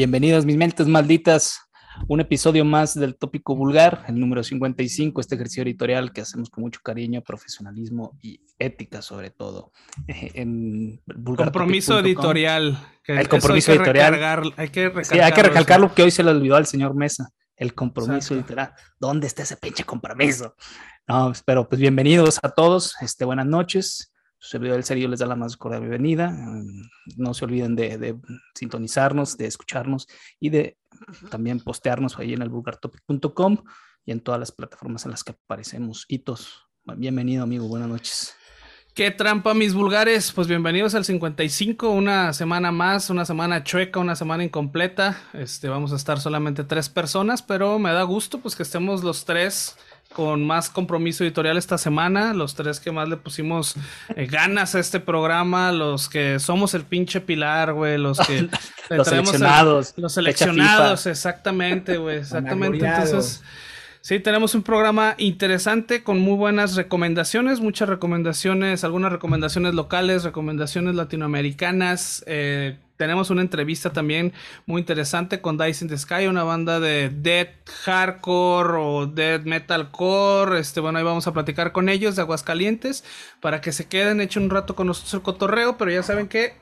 Bienvenidos mis mentes malditas, un episodio más del tópico vulgar, el número 55, este ejercicio editorial que hacemos con mucho cariño, profesionalismo y ética sobre todo. En compromiso editorial. el compromiso editorial. hay que sí, hay que recalcarlo que hoy se le olvidó al señor Mesa, el compromiso editorial. ¿Dónde está ese pinche compromiso? No, pero pues bienvenidos a todos, este, buenas noches. Su servidor del serio les da la más cordial bienvenida. Mm, no se olviden de, sintonizarnos, de escucharnos y de también postearnos ahí en el vulgartopic.com y en todas las plataformas en las que aparecemos. Hitos, bienvenido amigo, buenas noches. ¿Qué trampa, mis vulgares? Pues bienvenidos al 55, una semana más, una semana chueca, una semana incompleta. Este, vamos a estar solamente tres personas, pero me da gusto pues que estemos los tres con más compromiso editorial esta semana, los tres que más le pusimos eh, ganas a este programa, los que somos el pinche pilar, güey, los que los seleccionados, los seleccionados, exactamente, güey, exactamente. Entonces, sí, tenemos un programa interesante con muy buenas recomendaciones, muchas recomendaciones, algunas recomendaciones locales, recomendaciones latinoamericanas, eh, tenemos una entrevista también muy interesante con Dice in the Sky, una banda de death hardcore o death metalcore. Este, bueno, ahí vamos a platicar con ellos de Aguascalientes para que se queden, echen un rato con nosotros el cotorreo, pero ya saben que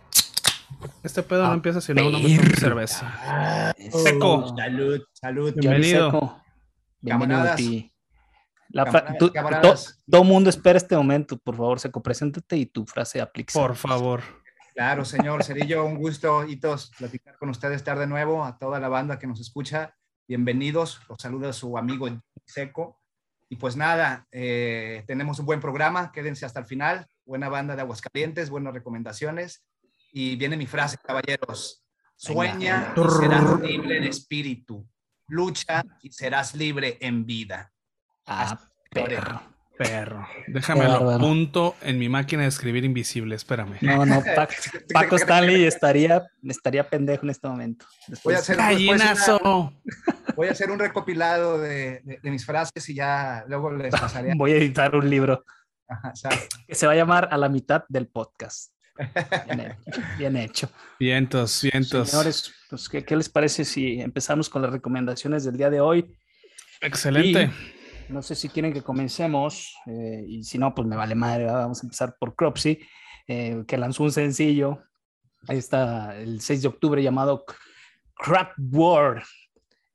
este pedo no empieza si no uno cerveza. seco. Salud, salud. Bienvenido. Bienvenido a ti. todo mundo espera este momento, por favor, Seco, preséntate y tu frase aplica. Por favor. Claro, señor Cerillo, un gusto, Hitos, platicar con ustedes, estar de nuevo, a toda la banda que nos escucha. Bienvenidos, los saluda su amigo Seco. Y pues nada, eh, tenemos un buen programa, quédense hasta el final. Buena banda de Aguascalientes, buenas recomendaciones. Y viene mi frase, caballeros. Sueña y serás libre en espíritu. Lucha y serás libre en vida. Ah, perro. Perro. Déjame lo punto en mi máquina de escribir invisible. Espérame. No, no, Paco, Stanley estaría, estaría pendejo en este momento. voy, a hacer, voy a hacer un recopilado de, mis frases y ya luego les pasaré. Voy a editar un libro que se va a llamar A la mitad del podcast. Bien hecho. Vientos, vientos. Señores, pues, ¿qué, les parece si empezamos con las recomendaciones del día de hoy? Excelente. No sé si quieren que comencemos, eh, y si no, pues me vale madre. Vamos a empezar por Cropsy, eh, que lanzó un sencillo. Está el 6 de octubre llamado Crack World,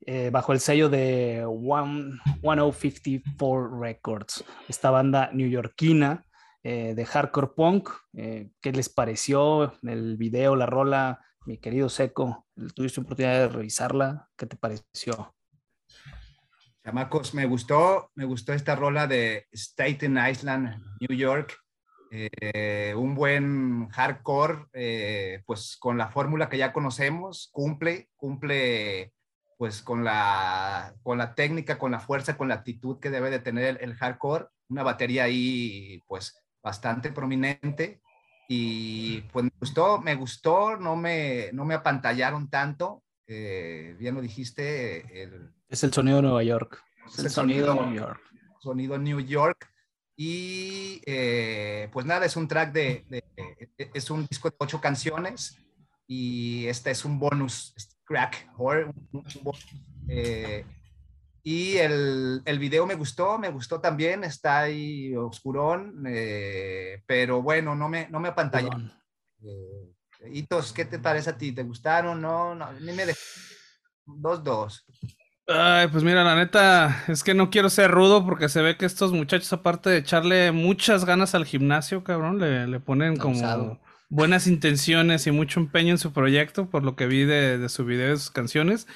eh, bajo el sello de One, 1054 Records, esta banda neoyorquina de hardcore punk. ¿Qué les pareció el video, la rola? Mi querido Seco, ¿tuviste oportunidad de revisarla? ¿Qué te pareció? Chamacos, me gustó, me gustó esta rola de Staten Island, New York. Eh, un buen hardcore, eh, pues con la fórmula que ya conocemos, cumple, cumple pues con la, con la técnica, con la fuerza, con la actitud que debe de tener el, hardcore. Una batería ahí pues bastante prominente y pues me gustó, me gustó, no me, no me apantallaron tanto. Eh, bien lo dijiste, el, es el sonido de Nueva York. Es el, sonido, New York. Sonido New York. Y eh, pues nada, es un track de, es un disco de ocho canciones y este es un bonus, crack, horror, eh, y el, el, video me gustó, me gustó también, está ahí oscurón, eh, pero bueno, no me, no me apantalló. Hitos, ¿qué te parece a ti? ¿Te gustaron? No, no, ni me Dos, dos. Ay, pues mira, la neta, es que no quiero ser rudo porque se ve que estos muchachos, aparte de echarle muchas ganas al gimnasio, cabrón, le, ponen como buenas intenciones y mucho empeño en su proyecto, por lo que vi de, su video y de sus canciones.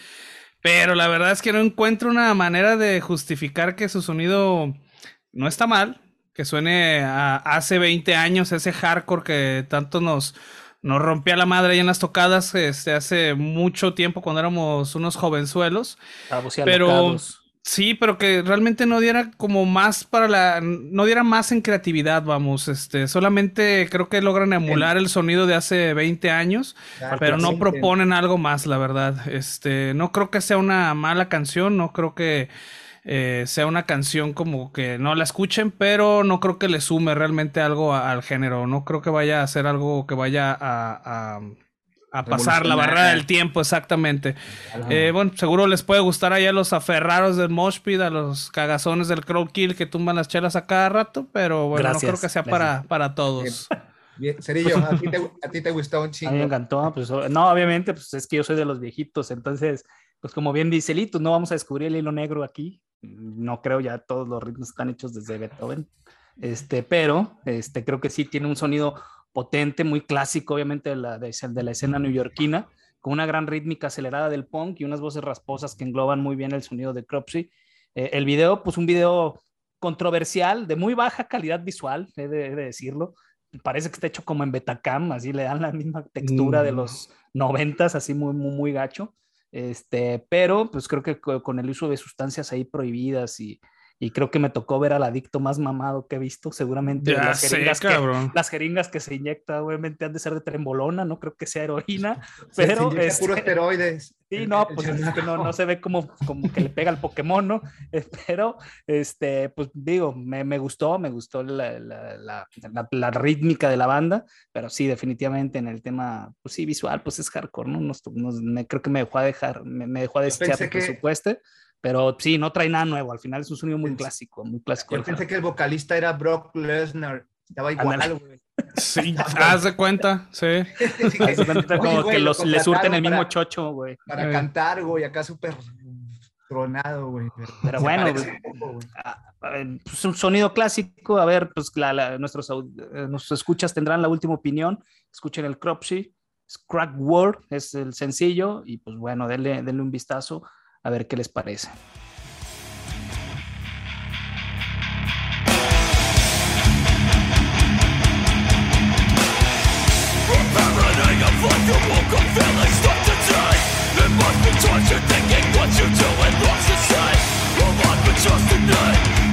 Pero la verdad es que no encuentro una manera de justificar que su sonido no está mal, que suene a hace 20 años ese hardcore que tanto nos nos rompía la madre ahí en las tocadas este, hace mucho tiempo cuando éramos unos jovenzuelos. Pero sí, pero que realmente no diera como más para la, no diera más en creatividad, vamos, este, solamente creo que logran emular el sonido de hace 20 años, pero no proponen algo más, la verdad. Este, no creo que sea una mala canción, no creo que eh, sea una canción como que no la escuchen, pero no creo que le sume realmente algo al género, no creo que vaya a ser algo que vaya a, a pasar la barrera del tiempo, exactamente. Eh, bueno, seguro les puede gustar allá a los aferraros del Moshpit, a los cagazones del Crow Kill que tumban las chelas a cada rato, pero bueno, no creo que sea para, para todos. Bien. Cerillo, ¿a ti, te, gustó un chingo? A mí me encantó, pues, no, obviamente, pues es que yo soy de los viejitos, entonces, pues como bien dice Lito, no vamos a descubrir el hilo negro aquí, no creo ya todos los ritmos están hechos desde Beethoven, este, pero este, creo que sí tiene un sonido potente, muy clásico, obviamente, de la, de, la escena neoyorquina, con una gran rítmica acelerada del punk y unas voces rasposas que engloban muy bien el sonido de Cropsy. Eh, el video, pues un video controversial, de muy baja calidad visual, he de, decirlo. Parece que está hecho como en Betacam, así le dan la misma textura de mm. los noventas, así muy, muy, muy gacho. Este, pero pues creo que con el uso de sustancias ahí prohibidas y, y creo que me tocó ver al adicto más mamado que he visto, seguramente las, jeringas que, las jeringas que se inyecta, obviamente han de ser de trembolona, no creo que sea heroína, pero... es este, puro esteroides. Sí, no, pues es que no, no, se ve como, como que le pega al Pokémon, ¿no? Eh, pero, este, pues digo, me, me gustó, me gustó la, la, la, la, rítmica de la banda, pero sí, definitivamente en el tema, pues sí, visual, pues es hardcore, ¿no? me, creo que me dejó a dejar, me, me dejó a desear el presupuesto. Pero sí, no trae nada nuevo. Al final es un sonido muy clásico, muy clásico. Yo pensé que el vocalista era Brock Lesnar. Estaba igual, güey. Sí, haz de cuenta, sí. haz de cuenta como que los, le surten el mismo chocho, güey. Para cantar, güey, acá súper tronado, güey. Pero, bueno, ah, pues un sonido clásico. A ver, pues la, nuestros, eh, nuestros escuchas tendrán la última opinión. Escuchen el Cropsy. Crack World es el sencillo. Y pues bueno, denle, denle un vistazo a ver qué les parece.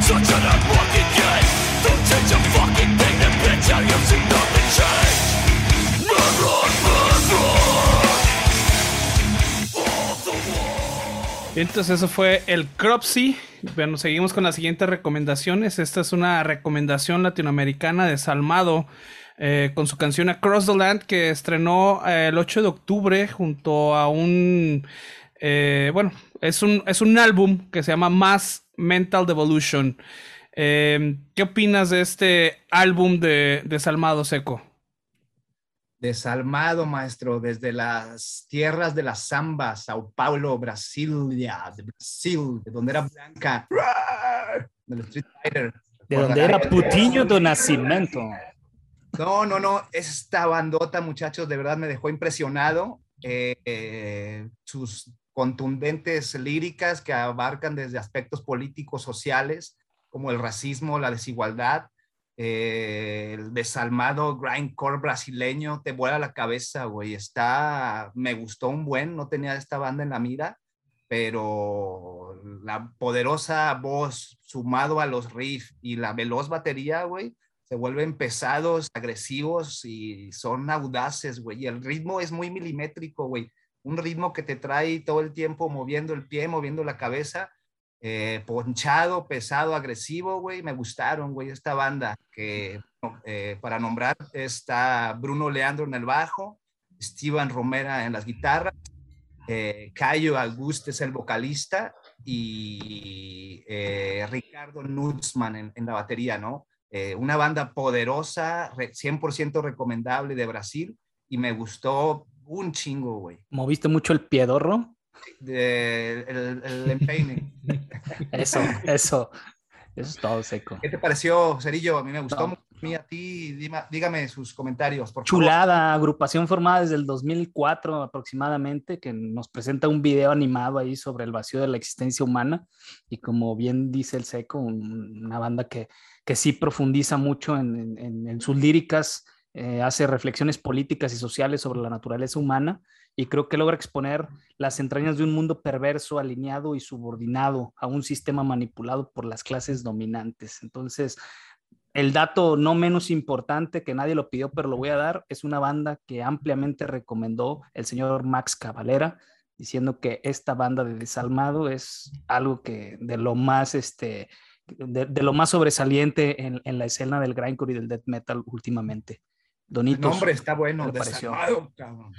Such an unlucky game. Don't change a fucking thing The bitch out you see nothing change Entonces eso fue el Cropsy. Bueno, seguimos con las siguientes recomendaciones. Esta es una recomendación latinoamericana de Salmado eh, con su canción Across the Land que estrenó eh, el 8 de octubre junto a un... Eh, bueno, es un, es un álbum que se llama Mass Mental Devolution. ¿Qué opinas de este álbum de, de Salmado Seco? Desalmado, maestro, desde las tierras de la Zamba, Sao Paulo, Brasilia, de Brasil, de donde era Blanca, del Street Fighter. De donde era Putiño de Nacimiento. No, no, no, esta bandota, muchachos, de verdad me dejó impresionado. Eh, sus contundentes líricas que abarcan desde aspectos políticos, sociales, como el racismo, la desigualdad, eh, el desalmado grindcore brasileño te vuela la cabeza, güey. Está, me gustó un buen, no tenía esta banda en la mira, pero la poderosa voz sumado a los riffs y la veloz batería, güey, se vuelven pesados, agresivos y son audaces, güey. Y el ritmo es muy milimétrico, güey. Un ritmo que te trae todo el tiempo moviendo el pie, moviendo la cabeza eh, ponchado, pesado, agresivo, güey, me gustaron, güey, esta banda que eh, para nombrar está Bruno Leandro en el bajo, Steven Romera en las guitarras, eh, Cayo Auguste es el vocalista y eh, Ricardo Nutzman en, en, la batería, ¿no? una banda poderosa, 100% recomendable de Brasil y me gustó un chingo, güey. ¿Moviste mucho el piedorro? De, el, el empeine. Eso, eso. Eso es todo seco. ¿Qué te pareció, Cerillo? A mí me gustó. A mí, a ti, dígame sus comentarios, por Chulada, agrupación formada desde el 2004 aproximadamente, que nos presenta un video animado ahí sobre el vacío de la existencia humana. Y como bien dice el Seco, una banda que, que sí profundiza mucho en, en, en sus líricas, eh, hace reflexiones políticas y sociales sobre la naturaleza humana y creo que logra exponer las entrañas de un mundo perverso, alineado y subordinado a un sistema manipulado por las clases dominantes. Entonces, el dato no menos importante que nadie lo pidió, pero lo voy a dar, es una banda que ampliamente recomendó el señor Max Cavalera, diciendo que esta banda de Desalmado es algo que de lo más, este, de, lo más sobresaliente en, en, la escena del grindcore y del death metal últimamente. Donito. El nombre está bueno, Desalmado, cabrón.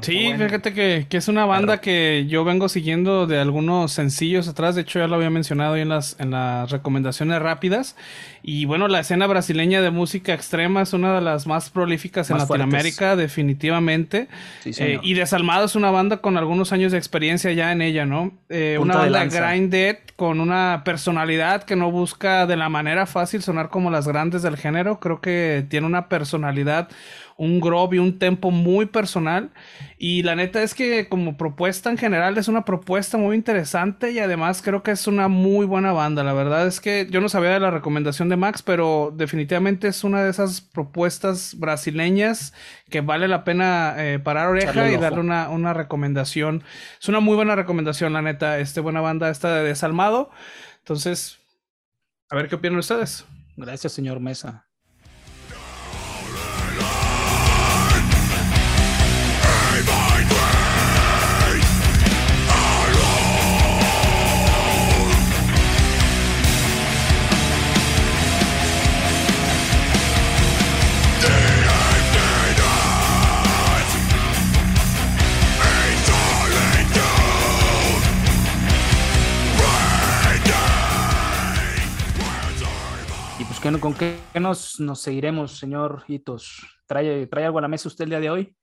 Sí, fíjate que, es una banda que yo vengo siguiendo de algunos sencillos atrás. De hecho, ya lo había mencionado en las, en las recomendaciones rápidas. Y bueno, la escena brasileña de música extrema es una de las más prolíficas en Latinoamérica, definitivamente. Eh, y Desalmado es una banda con algunos años de experiencia ya en ella, ¿no? Eh, una banda grinded con una personalidad que no busca de la manera fácil sonar como las grandes del género. Creo que tiene una personalidad un groove y un tempo muy personal. Y la neta es que como propuesta en general es una propuesta muy interesante y además creo que es una muy buena banda. La verdad es que yo no sabía de la recomendación de Max, pero definitivamente es una de esas propuestas brasileñas que vale la pena eh, parar oreja y darle una, una recomendación. Es una muy buena recomendación, la neta. Este buena banda esta de Desalmado. Entonces, a ver qué opinan ustedes. Gracias, señor Mesa. ¿Con qué nos, nos seguiremos, señor Hitos? ¿Trae, ¿Trae algo a la mesa usted el día de hoy?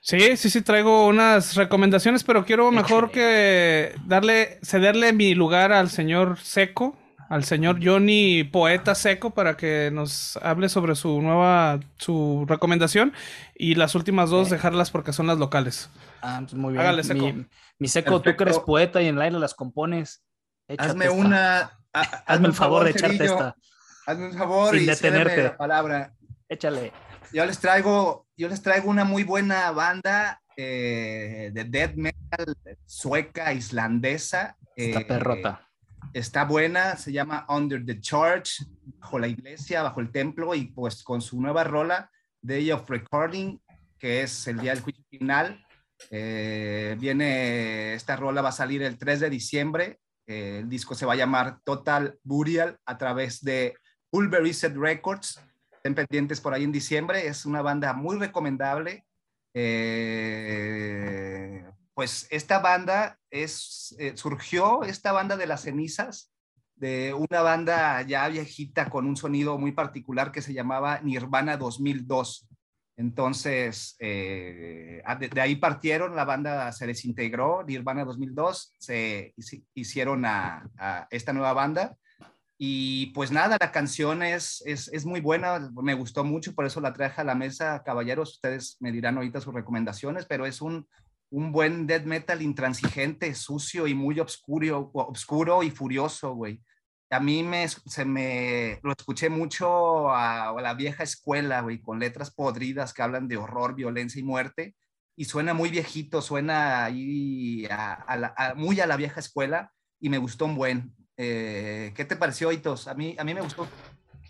Sí, sí, sí, traigo unas recomendaciones, pero quiero mejor que darle, cederle mi lugar al señor Seco, al señor Johnny Poeta Seco, para que nos hable sobre su nueva, su recomendación y las últimas dos dejarlas porque son las locales. Ah, pues muy bien. Hágale, Seco. Mi, Seco, tú que eres poeta y en el aire las compones. Hazme una... Hazme el favor de echarte esta. Hazme un favor y detenerte. la palabra. Échale. Yo les traigo, yo les traigo una muy buena banda eh, de death metal sueca, islandesa. Está eh, perrota. Está buena, se llama Under the Church, bajo la iglesia, bajo el templo, y pues con su nueva rola, Day of Recording, que es el día del juicio final. Eh, viene, esta rola va a salir el 3 de diciembre. el disco se va a llamar Total Burial a través de Pulverized Records. Estén pendientes por ahí en diciembre. Es una banda muy recomendable. Eh, pues esta banda es, eh, surgió, esta banda de las cenizas, de una banda ya viejita con un sonido muy particular que se llamaba Nirvana 2002. Entonces, eh, de, ahí partieron, la banda se desintegró, Nirvana 2002, se, hicieron a, esta nueva banda y pues nada, la canción es, es, muy buena, me gustó mucho, por eso la traje a la mesa, caballeros. Ustedes me dirán ahorita sus recomendaciones, pero es un, un buen death metal intransigente, sucio y muy obscuro, obscuro y furioso, güey. A mí me, se me lo escuché mucho a, la vieja escuela, güey, con letras podridas que hablan de horror, violencia y muerte. Y suena muy viejito, suena ahí a, muy a la vieja escuela y me gustó un buen. Eh, ¿Qué te pareció, Itos? A mí, a mí me gustó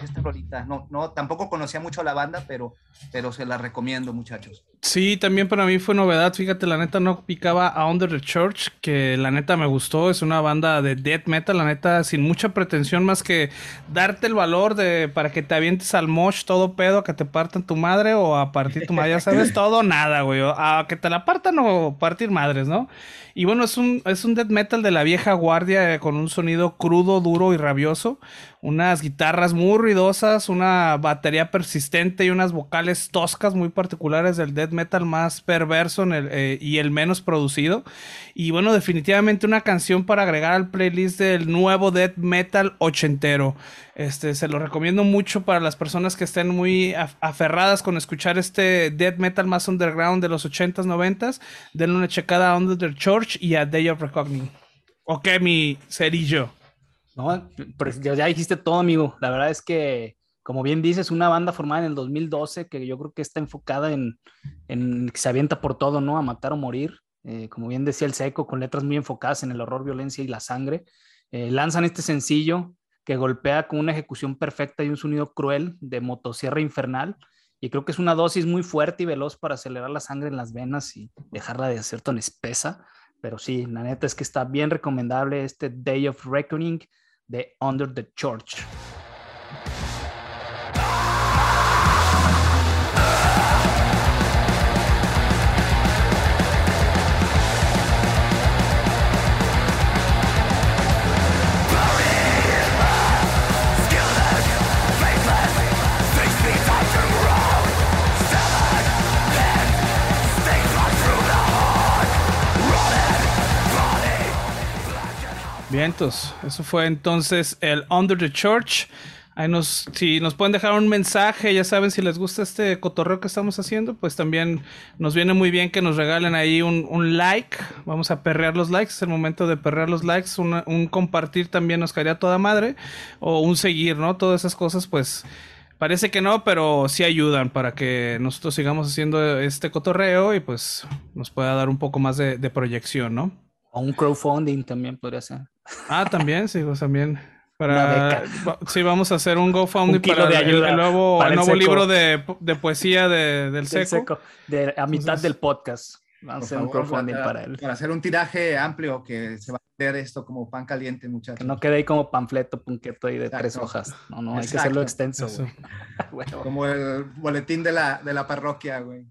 esta rolita. No, no, tampoco conocía mucho a la banda, pero, pero se la recomiendo, muchachos. Sí, también para mí fue novedad. Fíjate, la neta no picaba a Under the Church, que la neta me gustó. Es una banda de death metal, la neta, sin mucha pretensión más que darte el valor de para que te avientes al mosh todo pedo, que te partan tu madre o a partir tu madre. Ya sabes, todo nada, güey. A que te la partan o partir madres, ¿no? Y bueno, es un, es un death metal de la vieja guardia eh, con un sonido crudo, duro y rabioso. Unas guitarras muy ruidosas, una batería persistente y unas vocales toscas muy particulares del death metal más perverso eh, y el menos producido. Y bueno, definitivamente una canción para agregar al playlist del nuevo death metal ochentero. Este, se lo recomiendo mucho para las personas que estén muy aferradas con escuchar este death metal más underground de los 80s, 90s. Denle una checada a Under the Church y a Day of Reckoning. Ok, mi cerillo. No, pues ya dijiste todo, amigo. La verdad es que como bien dices, una banda formada en el 2012 que yo creo que está enfocada en, en que se avienta por todo, ¿no? A matar o morir. Eh, como bien decía el Seco, con letras muy enfocadas en el horror, violencia y la sangre. Eh, lanzan este sencillo que golpea con una ejecución perfecta y un sonido cruel de motosierra infernal. Y creo que es una dosis muy fuerte y veloz para acelerar la sangre en las venas y dejarla de ser tan espesa. Pero sí, la neta es que está bien recomendable este Day of Reckoning de Under the Church. Vientos, eso fue entonces el Under the Church. Ahí nos, si nos pueden dejar un mensaje, ya saben, si les gusta este cotorreo que estamos haciendo, pues también nos viene muy bien que nos regalen ahí un, like. Vamos a perrear los likes, es el momento de perrear los likes. un compartir también nos caería toda madre. O un seguir, ¿no? Todas esas cosas, pues parece que no, pero sí ayudan para que nosotros sigamos haciendo este cotorreo y pues nos pueda dar un poco más de, proyección, ¿no? O un crowdfunding también podría ser. Ah, también, sí, pues también. Para, sí, vamos a hacer un GoFundMe para de ayuda el, nuevo, nuevo libro de, poesía de, del, seco. De, a mitad del podcast. Vamos a hacer un crowdfunding para, él. Para hacer un tiraje amplio que se va a hacer esto como pan caliente, muchachos. Que no quede ahí como panfleto punqueto ahí de tres hojas. No, no, hay que hacerlo extenso. Como el boletín de la, de la parroquia, güey.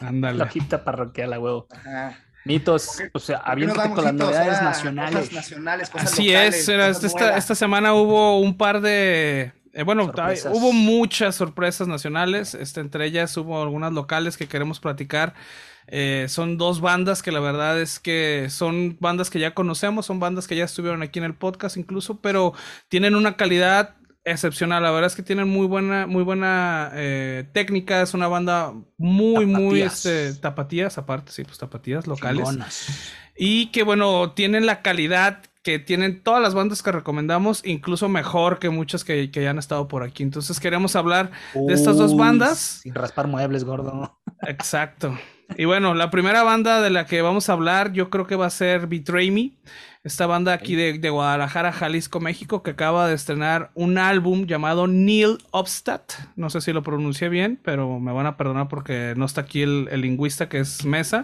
Ándale. La hojita parroquial, a huevo. Ajá. Mitos, o sea, habiendo con las novedades nacionales. nacionales Así es, esta, esta, semana hubo un par de. Eh, bueno, hubo muchas sorpresas nacionales. Este, entre ellas hubo algunas locales que queremos platicar. Eh, son dos bandas que la verdad es que son bandas que ya conocemos, son bandas que ya estuvieron aquí en el podcast incluso, pero tienen una calidad excepcional. La verdad es que tienen muy buena, muy buena eh, técnica. Es una banda muy, muy este, tapatías, aparte, sí, pues tapatías locales. Y que bueno, tienen la calidad que tienen todas las bandas que recomendamos, incluso mejor que muchas que, que ya han estado por aquí. Entonces queremos hablar de estas dos bandas. Sin raspar muebles, gordo. Exacto. Y bueno, la primera banda de la que vamos a hablar, yo creo que va a ser Betray Me esta banda aquí de, Guadalajara, Jalisco, México, que acaba de estrenar un álbum llamado Neil Obstat. No sé si lo pronuncié bien, pero me van a perdonar porque no está aquí el, lingüista que es Mesa.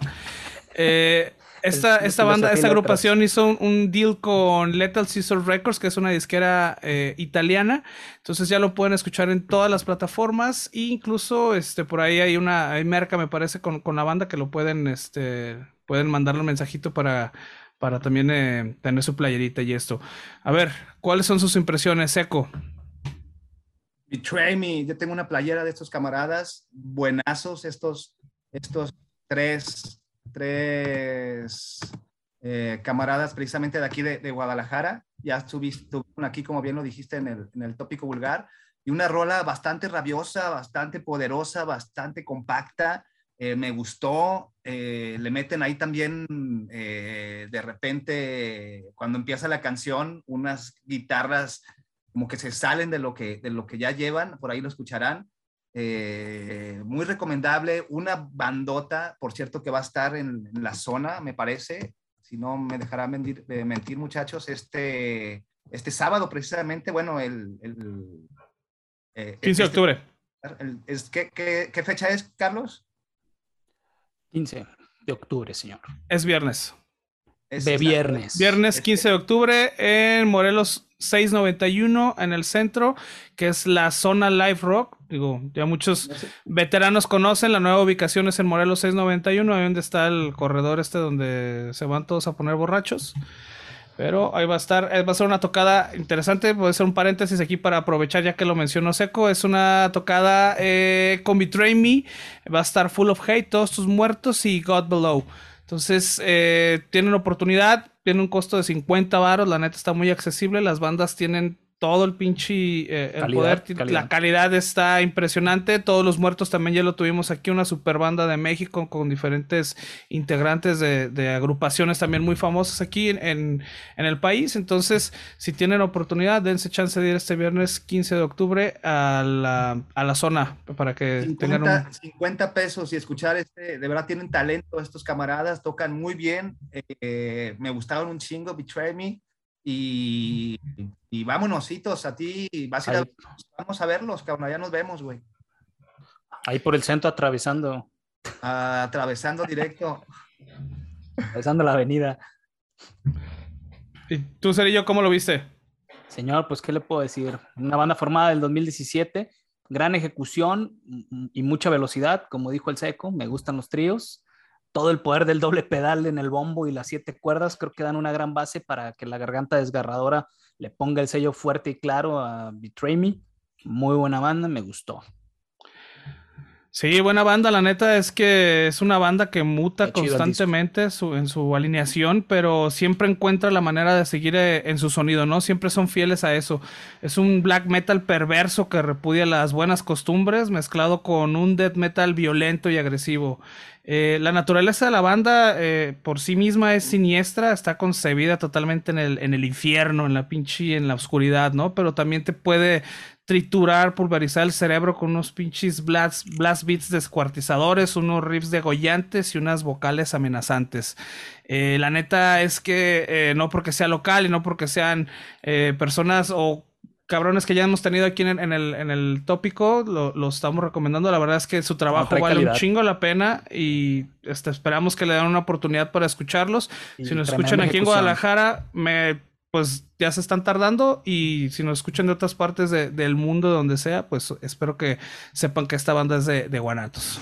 Eh, esta, esta banda, esta agrupación hizo un, deal con Lethal Scissor Records, que es una disquera eh, italiana. Entonces ya lo pueden escuchar en todas las plataformas. E incluso este, por ahí hay una hay merca, me parece, con, con la banda que lo pueden, este, pueden mandarle un mensajito para para también eh, tener su playerita y esto. A ver, ¿cuáles son sus impresiones, Eco? Betray Me, yo tengo una playera de estos camaradas, buenazos estos, estos tres, tres eh, camaradas precisamente de aquí de, Guadalajara, ya estuvieron aquí, como bien lo dijiste en el, en el tópico vulgar, y una rola bastante rabiosa, bastante poderosa, bastante compacta, eh, me gustó, eh, le meten ahí también de repente, cuando empieza la canción, unas guitarras como que se salen de lo que, de lo que ya llevan, por ahí lo escucharán. Muy recomendable, una bandota, por cierto, que va a estar en, la zona, me parece, si no me dejará mentir, mentir muchachos, este, este sábado precisamente, bueno, el... el 15 de este octubre. es, ¿qué, qué fecha es, Carlos? 15 de octubre, señor. Es viernes. de viernes. Viernes 15 de octubre en Morelos 691 en el centro, que es la zona Live Rock. Digo, ya muchos veteranos conocen, la nueva ubicación es en Morelos 691, ahí donde está el corredor este donde se van todos a poner borrachos. Pero ahí va a estar, eh, va a ser una tocada interesante. Puede ser un paréntesis aquí para aprovechar ya que lo mencionó Seco. Es una tocada eh, con Betray Me. Va a estar Full of Hate, Todos tus muertos y God Below. Entonces, eh, tienen oportunidad. Tiene un costo de 50 baros. La neta está muy accesible. Las bandas tienen todo el pinche eh, el poder, la calidad está impresionante. Todos los muertos también ya lo tuvimos aquí, una super banda de México con diferentes integrantes de, agrupaciones también muy famosas aquí en, el país. Entonces, si tienen oportunidad, dense chance de ir este viernes 15 de octubre a la, zona para que tengan un... 50 pesos y escuchar este, de verdad tienen talento estos camaradas, tocan muy bien. Eh, me gustaron un chingo, Betray Me. Y, y vámonos, a ti, vas a ir a, vamos a verlos, cabrón, ya nos vemos, güey. Ahí por el centro atravesando. atravesando directo. atravesando la avenida. ¿Y tú, Cerillo, cómo lo viste? Señor, pues, ¿qué le puedo decir? Una banda formada del 2017, gran ejecución y mucha velocidad, como dijo el Seco, me gustan los tríos todo el poder del doble pedal en el bombo y las siete cuerdas creo que dan una gran base para que la garganta desgarradora le ponga el sello fuerte y claro a Betray Me. Muy buena banda, me gustó. Sí, buena banda. La neta es que es una banda que muta constantemente en su alineación, pero siempre encuentra la manera de seguir eh, en su sonido, ¿no? Siempre son fieles a eso. Es un black metal perverso que repudia las buenas costumbres, mezclado con un death metal violento y agresivo. Eh, la naturaleza de la banda eh, por sí misma es siniestra, está concebida totalmente en el, en el infierno, en la pinche, en la oscuridad, ¿no? Pero también te puede triturar, pulverizar el cerebro con unos pinches blast, blast beats descuartizadores, unos riffs degollantes y unas vocales amenazantes. Eh, la neta es que eh, no porque sea local y no porque sean eh, personas o cabrones que ya hemos tenido aquí en, el, en el, tópico, lo, estamos recomendando. La verdad es que su trabajo vale un chingo la pena y este, esperamos que le den una oportunidad para escucharlos. si nos escuchan aquí en Guadalajara, me pues ya se están tardando y si nos escuchan de otras partes del mundo, donde sea, pues espero que sepan que esta banda es de, de Guanatos.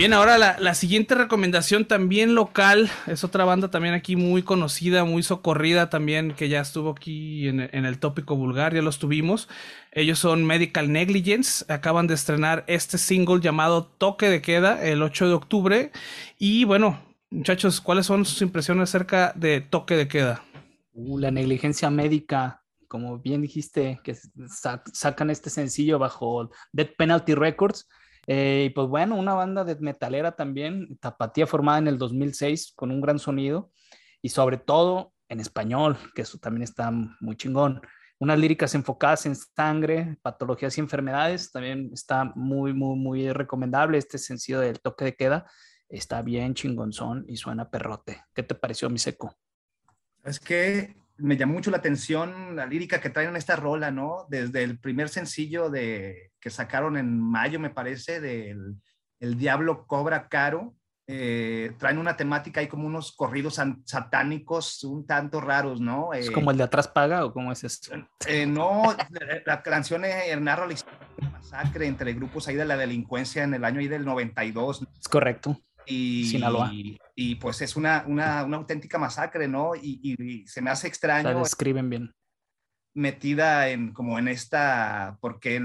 Bien, ahora la, siguiente recomendación también local, es otra banda también aquí muy conocida, muy socorrida también, que ya estuvo aquí en, el tópico vulgar, ya los tuvimos. Ellos son Medical Negligence, acaban de estrenar este single llamado Toque de Queda el 8 de octubre. Y bueno, muchachos, ¿cuáles son sus impresiones acerca de Toque de Queda? Uh, la negligencia médica, como bien dijiste, que sacan este sencillo bajo Dead Penalty Records eh, y pues bueno, una banda de metalera también, Tapatía formada en el 2006 con un gran sonido y sobre todo en español, que eso también está muy chingón. Unas líricas enfocadas en sangre, patologías y enfermedades, también está muy, muy, muy recomendable. Este sencillo del toque de queda está bien chingonzón y suena perrote. ¿Qué te pareció, mi seco? Es que me llamó mucho la atención la lírica que traen en esta rola, ¿no? Desde el primer sencillo de, que sacaron en mayo, me parece, del El Diablo Cobra Caro. Eh, traen una temática ahí como unos corridos satánicos un tanto raros, ¿no? ¿Es como el de atrás paga o cómo es esto? Eh, no, la, canción narra la historia de masacre entre grupos ahí de la delincuencia en el año ahí del 92. Es correcto. Y, Sinaloa. Y, pues es una, una, una, auténtica masacre, ¿no? Y, se me hace extraño. La describen bien. Metida en como en esta, porque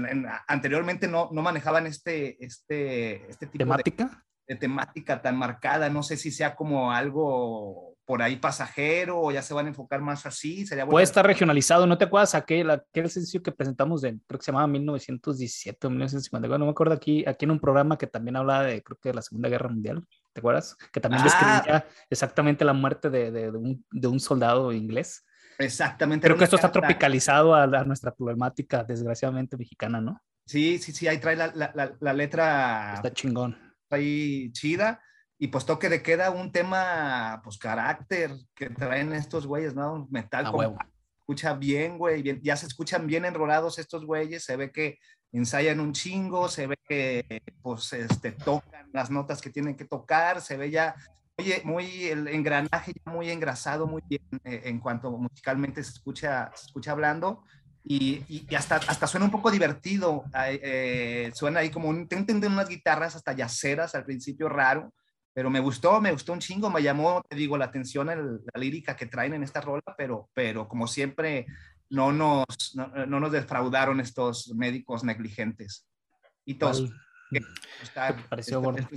anteriormente no, no manejaban este, este, este tipo ¿Temática? De, temática tan marcada. No sé si sea como algo por ahí pasajero o ya se van a enfocar más así. Sería Puede estar regionalizado. ¿No te acuerdas aquel, aquel sencillo que presentamos de, creo que se llamaba 1917 o 1954? No me acuerdo aquí, aquí en un programa que también hablaba de, creo que de la Segunda Guerra Mundial. ¿Te acuerdas? Que también ah. describía exactamente la muerte de, de, un, de, un, soldado inglés. Exactamente. Creo que esto está tropicalizado a, nuestra problemática, desgraciadamente mexicana, ¿no? Sí, sí, sí, ahí trae la, la, la letra. Está chingón. Ahí chida y pues toque de queda un tema, pues carácter que traen estos güeyes, ¿no? Metal, como, escucha bien, güey, ya se escuchan bien enrolados estos güeyes, se ve que ensayan un chingo, se ve que pues este, tocan las notas que tienen que tocar, se ve ya oye, muy el engranaje muy engrasado, muy bien eh, en cuanto musicalmente se escucha, se escucha hablando. Y, y, hasta, hasta suena un poco divertido, eh, suena ahí como, un, unas guitarras hasta yaceras al principio raro, pero me gustó, me gustó un chingo, me llamó, te digo, la atención la lírica que traen en esta rola, pero, pero como siempre no nos, no, nos defraudaron estos médicos negligentes. Y todos.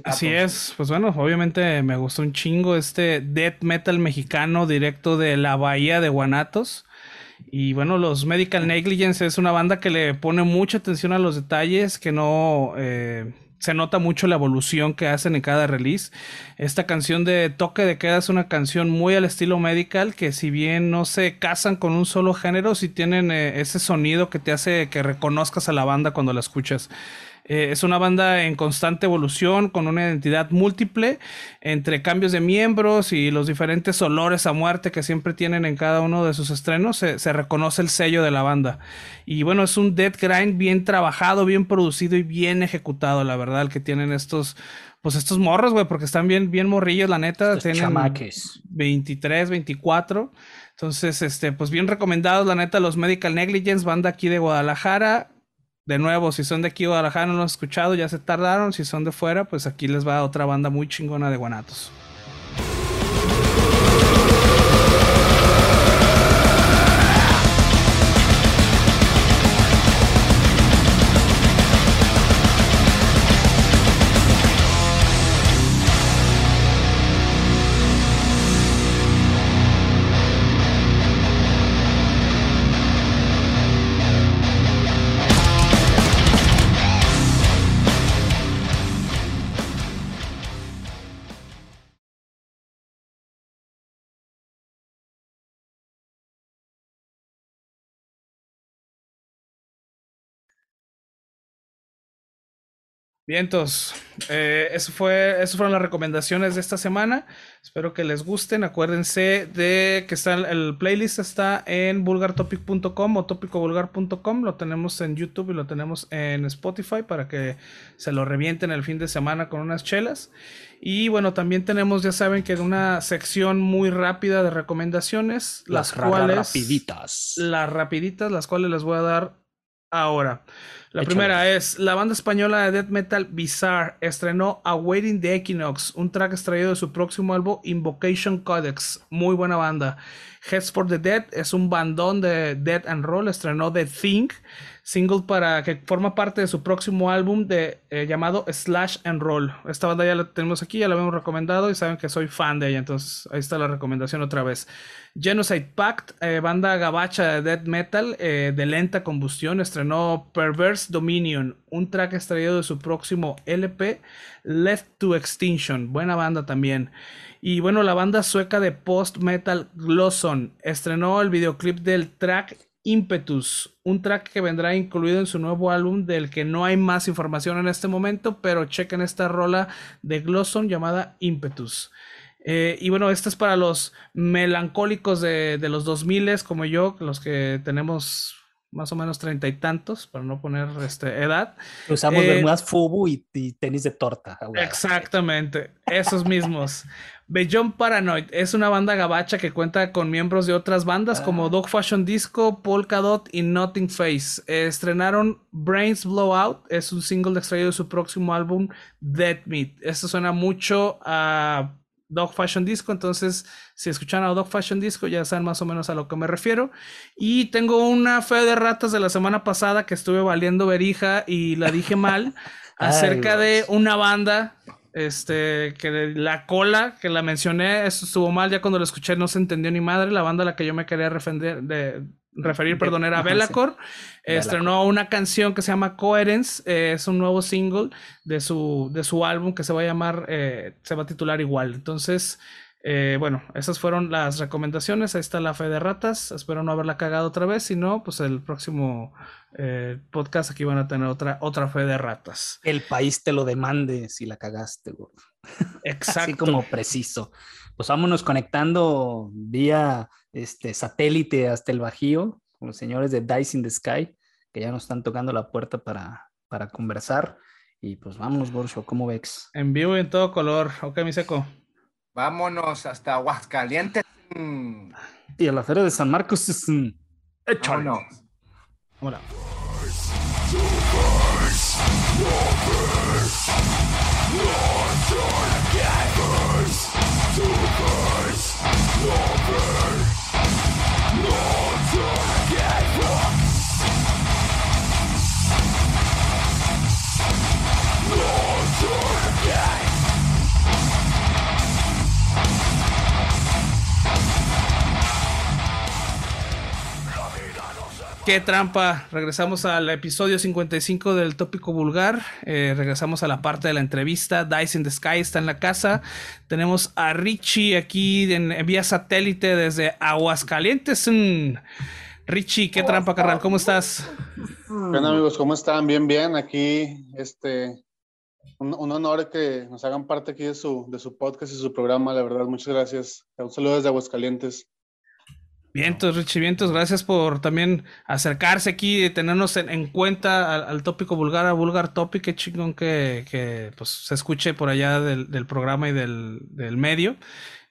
Así es, pues bueno, obviamente me gustó un chingo este death metal mexicano directo de la bahía de Guanatos. Y bueno, los Medical Negligence es una banda que le pone mucha atención a los detalles, que no... Eh, se nota mucho la evolución que hacen en cada release. Esta canción de Toque de Queda es una canción muy al estilo medical, que si bien no se casan con un solo género, si tienen eh, ese sonido que te hace que reconozcas a la banda cuando la escuchas. Eh, es una banda en constante evolución, con una identidad múltiple, entre cambios de miembros y los diferentes olores a muerte que siempre tienen en cada uno de sus estrenos, se, reconoce el sello de la banda. Y bueno, es un dead grind bien trabajado, bien producido y bien ejecutado, la verdad, el que tienen estos pues estos morros, güey, porque están bien, bien morrillos, la neta. Estos tienen chamaques. 23, 24. Entonces, este, pues bien recomendados, la neta, los Medical Negligence, banda aquí de Guadalajara. De nuevo, si son de aquí Guadalajara, no lo han escuchado, ya se tardaron. Si son de fuera, pues aquí les va otra banda muy chingona de Guanatos. Vientos, eh, eso fue, eso fueron las recomendaciones de esta semana. Espero que les gusten. Acuérdense de que está el playlist está en vulgartopic.com o topicovulgar.com. Lo tenemos en YouTube y lo tenemos en Spotify para que se lo revienten el fin de semana con unas chelas. Y bueno, también tenemos, ya saben que una sección muy rápida de recomendaciones, las, las cuales rapiditas. Las rapiditas, las cuales les voy a dar ahora. La primera es la banda española de death metal Bizarre estrenó Awaiting the Equinox, un track extraído de su próximo álbum Invocation Codex. Muy buena banda. Heads for the Dead es un bandón de death and roll, estrenó The Thing single para que forma parte de su próximo álbum de, eh, llamado Slash and Roll. Esta banda ya la tenemos aquí, ya la hemos recomendado y saben que soy fan de ella, entonces ahí está la recomendación otra vez. Genocide Pact, eh, banda gabacha de death metal eh, de lenta combustión, estrenó Perverse Dominion, un track extraído de su próximo LP Left to Extinction. Buena banda también. Y bueno, la banda sueca de post metal Glosson estrenó el videoclip del track Impetus, un track que vendrá incluido en su nuevo álbum del que no hay más información en este momento, pero chequen esta rola de Glosson llamada Impetus. Eh, y bueno, esta es para los melancólicos de, de los 2000 como yo, los que tenemos más o menos treinta y tantos, para no poner este, edad. Usamos eh, más fubu y, tenis de torta. Exactamente, esos mismos. Beyond Paranoid es una banda gabacha que cuenta con miembros de otras bandas como ah. Dog Fashion Disco, Polka Dot y Nothing Face. estrenaron Brains Blowout, es un single extraído de su próximo álbum Dead Meat. Esto suena mucho a Dog Fashion Disco, entonces si escuchan a Dog Fashion Disco ya saben más o menos a lo que me refiero. Y tengo una fe de ratas de la semana pasada que estuve valiendo verija y la dije mal acerca de una banda este, que la cola que la mencioné, eso estuvo mal, ya cuando lo escuché no se entendió ni madre, la banda a la que yo me quería referir, de, referir, perdón, era Belacor, estrenó una canción que se llama Coherence, eh, es un nuevo single de su, de su álbum que se va a llamar, eh, se va a titular igual, entonces... Eh, bueno, esas fueron las recomendaciones. Ahí está la fe de ratas. Espero no haberla cagado otra vez. Si no, pues el próximo podcast aquí van a tener otra, otra fe de ratas. El país te lo demande si la cagaste, Exacto. Así como preciso. Pues vámonos conectando vía este, satélite hasta el Bajío con los señores de Dice in the Sky, que ya nos están tocando la puerta para, para conversar. Y pues vámonos, Borcho, ¿cómo ves? En vivo y en todo color. Ok, mi seco. Vámonos hasta Aguascalientes. Y a la Feria de San Marcos es un Vámonos. Hola. Qué trampa. Regresamos al episodio 55 del tópico vulgar. Eh, regresamos a la parte de la entrevista. Dice in the Sky está en la casa. Tenemos a Richie aquí en, vía satélite desde Aguascalientes. Richie, qué trampa, carnal, ¿cómo estás? Bien, amigos, ¿cómo están? Bien, bien. Aquí, este, un, honor que nos hagan parte aquí de su, de su podcast y su programa, la verdad, muchas gracias. Un saludo desde Aguascalientes. Vientos, Richie, vientos, gracias por también acercarse aquí y tenernos en, cuenta al, tópico vulgar, a Vulgar Topic, qué chingón que, que pues, se escuche por allá del, del programa y del, del, medio.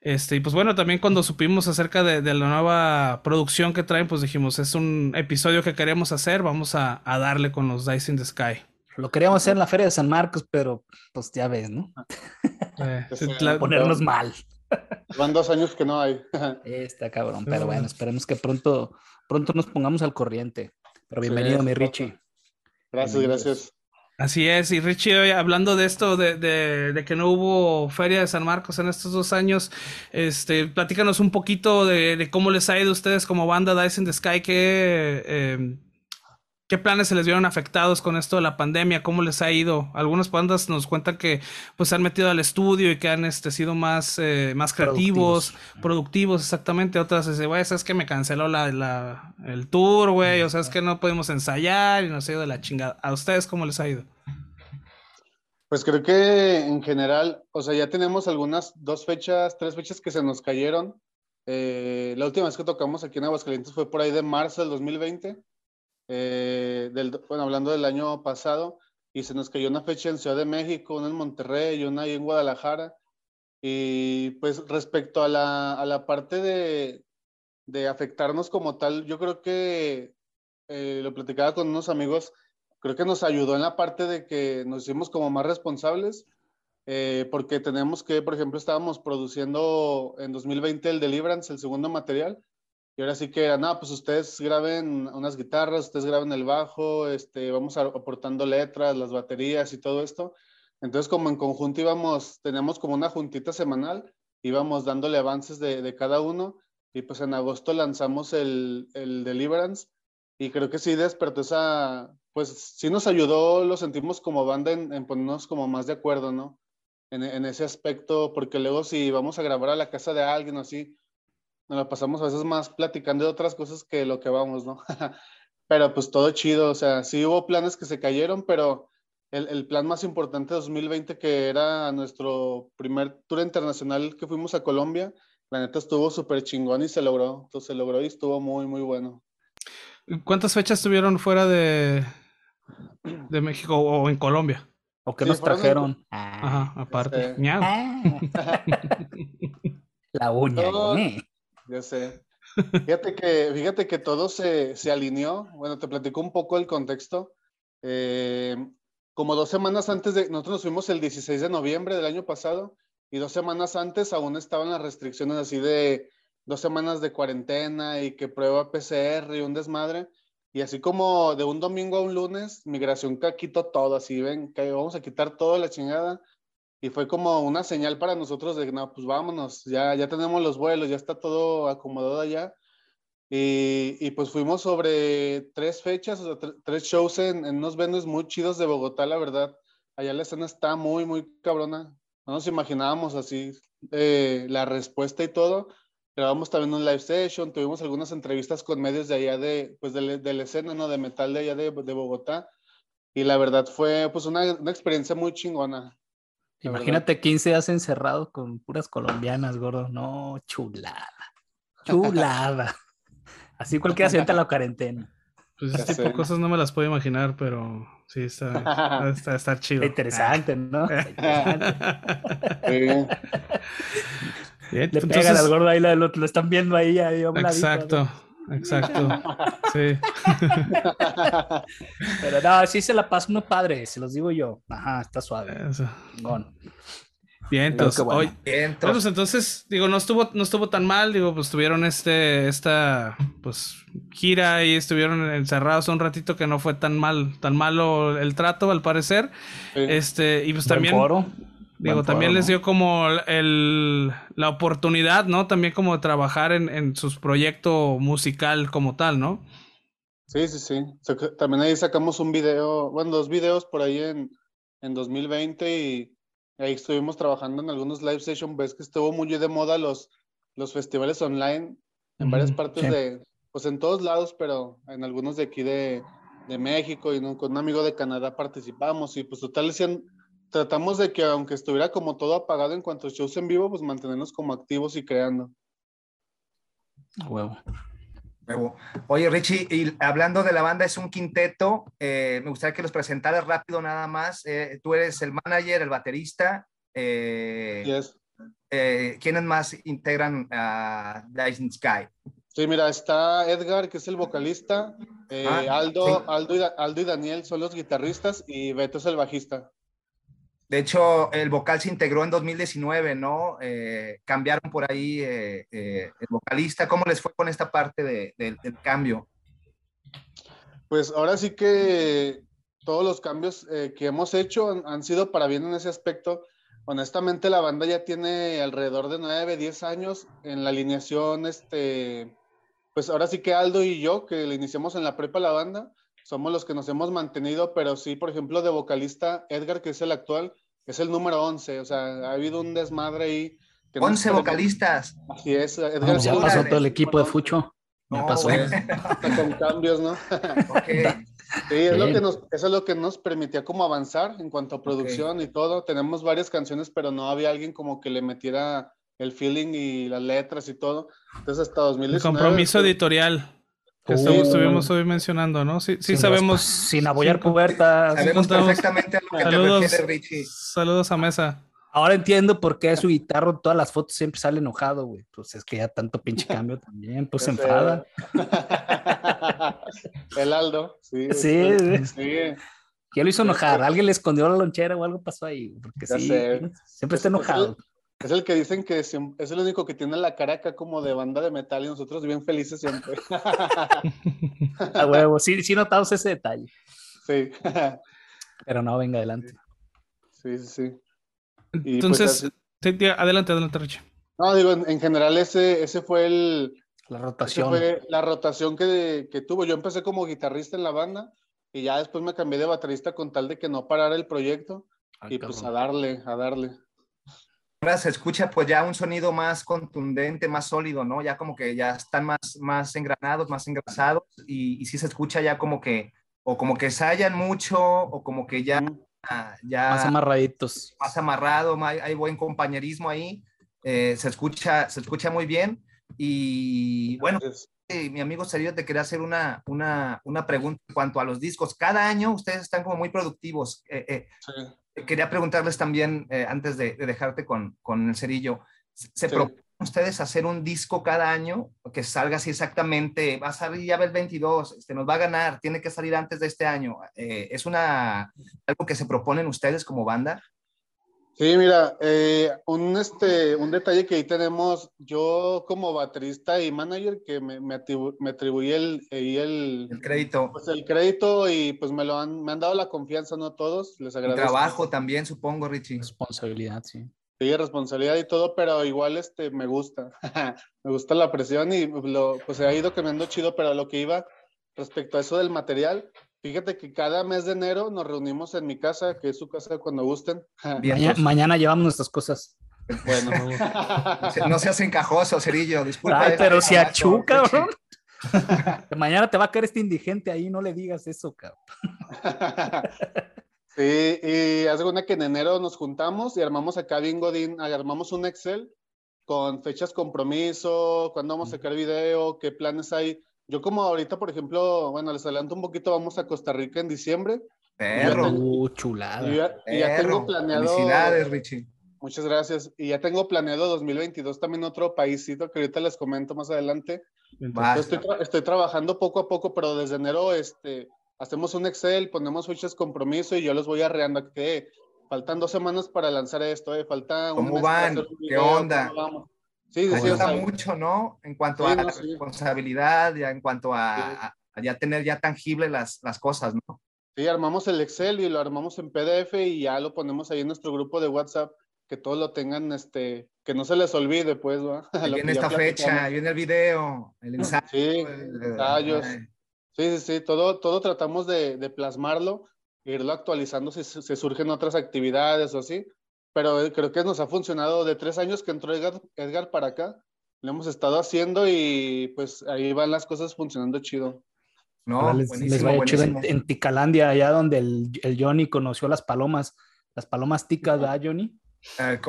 Este, y pues bueno, también cuando supimos acerca de, de, la nueva producción que traen, pues dijimos, es un episodio que queremos hacer, vamos a, a darle con los Dice in the Sky. Lo queríamos hacer en la Feria de San Marcos, pero pues ya ves, ¿no? Eh, ponernos mal. Van dos años que no hay. Está cabrón, pero bueno, esperemos que pronto, pronto nos pongamos al corriente. Pero bienvenido, mi Richie. Gracias, gracias. Así es, y Richie, hablando de esto, de, de, que no hubo Feria de San Marcos en estos dos años, este, platícanos un poquito de, cómo les ha ido a ustedes como banda Dice in the Sky, que eh, ¿Qué planes se les vieron afectados con esto de la pandemia? ¿Cómo les ha ido? Algunas bandas nos cuentan que pues se han metido al estudio y que han este, sido más, eh, más creativos, productivos. exactamente. Otras dicen, güey, es que me canceló la, la, el tour, güey, o sea, es que no pudimos ensayar y nos ha ido de la chingada. ¿A ustedes cómo les ha ido? Pues creo que en general, o sea, ya tenemos algunas dos fechas, tres fechas que se nos cayeron. Eh, la última vez que tocamos aquí en Aguascalientes fue por ahí de marzo del 2020 eh, del, bueno, hablando del año pasado, y se nos cayó una fecha en Ciudad de México, una en Monterrey y una ahí en Guadalajara. Y pues respecto a la, a la parte de, de, afectarnos como tal, yo creo que eh, lo platicaba con unos amigos, creo que nos ayudó en la parte de que nos hicimos como más responsables, eh, porque tenemos que, por ejemplo, estábamos produciendo en 2020 el Deliverance, el segundo material, y ahora sí que era, no, pues ustedes graben unas guitarras, ustedes graben el bajo, este, vamos aportando letras, las baterías y todo esto. Entonces, como en conjunto íbamos, teníamos como una juntita semanal, íbamos dándole avances de, de cada uno. Y pues en agosto lanzamos el, el Deliverance. Y creo que sí despertó esa, pues sí nos ayudó, lo sentimos como banda en, en ponernos como más de acuerdo, ¿no? En, en, ese aspecto, porque luego si vamos a grabar a la casa de alguien o así, nos la pasamos a veces más platicando de otras cosas que lo que vamos, ¿no? pero pues todo chido, o sea, sí hubo planes que se cayeron, pero el, el, plan más importante de 2020, que era nuestro primer tour internacional que fuimos a Colombia, la neta estuvo súper chingón y se logró, entonces se logró y estuvo muy, muy bueno. ¿Cuántas fechas estuvieron fuera de, de México o en Colombia? ¿O que nos trajeron? Ajá, aparte. Este... La uña. Ya sé. Fíjate que, fíjate que todo se, se alineó. Bueno, te platico un poco el contexto. Eh, como dos semanas antes de, nosotros nos fuimos el 16 de noviembre del año pasado y dos semanas antes aún estaban las restricciones así de dos semanas de cuarentena y que prueba PCR y un desmadre. Y así como de un domingo a un lunes, migración quitó todo, así ven, que vamos a quitar toda la chingada y fue como una señal para nosotros de, no, pues vámonos, ya, ya tenemos los vuelos, ya está todo acomodado allá. Y, y pues fuimos sobre tres fechas, o sea, tres shows en, en, unos venues muy chidos de Bogotá, la verdad. Allá la escena está muy, muy cabrona. No nos imaginábamos así eh, la respuesta y todo. Grabamos también un live session, tuvimos algunas entrevistas con medios de allá de, pues de, de la escena, ¿no? De metal de allá de, de Bogotá. Y la verdad fue pues una, una experiencia muy chingona. Imagínate 15 días encerrado con puras colombianas, gordo. No, chulada. Chulada. Así cualquiera se a la cuarentena. Pues ese tipo de cosas no me las puedo imaginar, pero sí, está, está, está chido. Interesante, ¿no? Interesante. Bien, Le pegan al gordo ahí, lo, lo, están viendo ahí. ahí exacto. Exacto. Sí. Pero no, sí se la pasa uno padre, se los digo yo. Ajá, está suave. Bien, entonces, hoy, entonces, entonces, digo, no estuvo, no estuvo tan mal, digo, pues tuvieron este, esta, pues, gira y estuvieron encerrados un ratito que no fue tan mal, tan malo el trato, al parecer. Este, y pues también. Digo, también les dio como el, la oportunidad, ¿no? También como de trabajar en, en su proyecto musical como tal, ¿no? Sí, sí, sí. También ahí sacamos un video, bueno, dos videos por ahí en, en 2020 y ahí estuvimos trabajando en algunos live sessions. Ves que estuvo muy de moda los, los festivales online en varias partes de, pues en todos lados, pero en algunos de aquí de, de México y con un amigo de Canadá participamos y pues total decían, tratamos de que aunque estuviera como todo apagado en cuanto a shows en vivo, pues mantenernos como activos y creando. Huevo. Oye, Richie, y hablando de la banda, es un quinteto. Eh, me gustaría que los presentaras rápido nada más. Eh, tú eres el manager, el baterista. Eh, eh ¿Quiénes más integran a Dyson Sky? Sí, mira, está Edgar, que es el vocalista. Ah, Aldo, Aldo, y, Aldo y Daniel son los guitarristas y Beto es el bajista. De hecho, el vocal se integró en 2019, ¿no? Eh, cambiaron por ahí eh, eh, el vocalista. ¿Cómo les fue con esta parte del cambio? Pues ahora sí que todos los cambios que hemos hecho han, sido para bien en ese aspecto. Honestamente, la banda ya tiene alrededor de 9, 10 años en la alineación. Este, pues ahora sí que Aldo y yo, que le iniciamos en la prepa la banda, somos los que nos hemos mantenido, pero sí, por ejemplo, de vocalista, Edgar, que es el actual, es el número 11, o sea, ha habido un desmadre ahí. 11 vocalistas. Así es, Edgar. ya pasó todo el equipo de Fucho. Ya pasó. Con cambios, ¿no? Sí, es lo que nos, eso es lo que nos permitía como avanzar en cuanto a producción y todo. Tenemos varias canciones, pero no había alguien como que le metiera el feeling y las letras y todo. Entonces hasta 2019. compromiso editorial. Que estuvimos hoy mencionando, ¿no? Sí, sí sabemos. Sin apoyar pubertas. Sabemos perfectamente a lo que saludos, te Richie. Saludos a mesa. Ahora entiendo por qué su guitarra en todas las fotos siempre sale enojado, güey. Pues es que ya tanto pinche cambio también, pues se enfada. El Aldo, sí. Sí, sí. Ya lo hizo enojar. Alguien le escondió la lonchera o algo pasó ahí. Porque sí, siempre está enojado. Es el que dicen que es el único que tiene la cara acá como de banda de metal y nosotros bien felices siempre. A huevo, sí, sí notamos ese detalle. Sí. Pero no, venga, adelante. Sí, sí, sí. Pues, Entonces, adelante, adelante, Richie. No, digo, en, general ese, ese fue el... La rotación. Fue la rotación que, que tuvo. Yo empecé como guitarrista en la banda y ya después me cambié de baterista con tal de que no parara el proyecto. y pues a darle, a darle se escucha pues ya un sonido más contundente, más sólido, ¿no? Ya como que ya están más, más engranados, más engrasados y, y sí se escucha ya como que, o como que hallan mucho, o como que ya... ya más amarraditos. Más amarrado, hay, buen compañerismo ahí, eh, se, escucha, se escucha muy bien y bueno... mi amigo Sergio te quería hacer una, una, una, pregunta en cuanto a los discos. Cada año ustedes están como muy productivos. Eh, eh, sí quería preguntarles también, eh, antes de, dejarte con, con, el cerillo, ¿se proponen ustedes hacer un disco cada año que salga así exactamente? Va a salir ya el 22, este, nos va a ganar, tiene que salir antes de este año. Eh, ¿Es una, algo que se proponen ustedes como banda? Sí, mira, eh, un, este, un detalle que ahí tenemos, yo como baterista y manager que me, me, atribuí el, el, el, crédito. Pues el crédito y pues me lo han, me han dado la confianza, ¿no? Todos, les agradezco. trabajo también, supongo, Richie. Responsabilidad, sí. Sí, responsabilidad y todo, pero igual este, me gusta. me gusta la presión y lo, pues ha ido cambiando chido, pero lo que iba respecto a eso del material, Fíjate que cada mes de enero nos reunimos en mi casa, que es su casa cuando gusten. mañana, llevamos nuestras cosas. Bueno, no seas encajoso, Cerillo, disculpa. Ay, pero si achú, cabrón. mañana te va a caer este indigente ahí, no le digas eso, cabrón. Sí, y hace una que en enero nos juntamos y armamos acá bien Godín, armamos un Excel con fechas compromiso, cuándo vamos a sacar video, qué planes hay yo como ahorita, por ejemplo, bueno, les adelanto un poquito, vamos a Costa Rica en diciembre. Perro. Uh, chulada. Y ya, tengo planeado... Felicidades, Richie. Muchas gracias. Y ya tengo planeado 2022 también otro paísito que ahorita les comento más adelante. Estoy, estoy, trabajando poco a poco, pero desde enero este, hacemos un Excel, ponemos fechas compromiso y yo los voy arreando que faltan dos semanas para lanzar esto, eh, falta ¿Cómo van? ¿Qué onda? Sí, ayuda mucho, ¿no? En cuanto a la responsabilidad, ya en cuanto a, ya tener ya tangible las, las cosas, ¿no? Sí, armamos el Excel y lo armamos en PDF y ya lo ponemos ahí en nuestro grupo de WhatsApp, que todos lo tengan, este, que no se les olvide, pues, ¿va? Viene esta fecha, viene el video, el ensayo. Sí, ensayos. Sí, sí, sí, todo, todo tratamos de, de plasmarlo, irlo actualizando si se surgen otras actividades o así, pero creo que nos ha funcionado de tres años que entró Edgar, para acá. lo hemos estado haciendo y pues ahí van las cosas funcionando chido. No, les, les chido en, Ticalandia, allá donde el, el, Johnny conoció las palomas, las palomas ticas, ¿verdad, Johnny? Uh,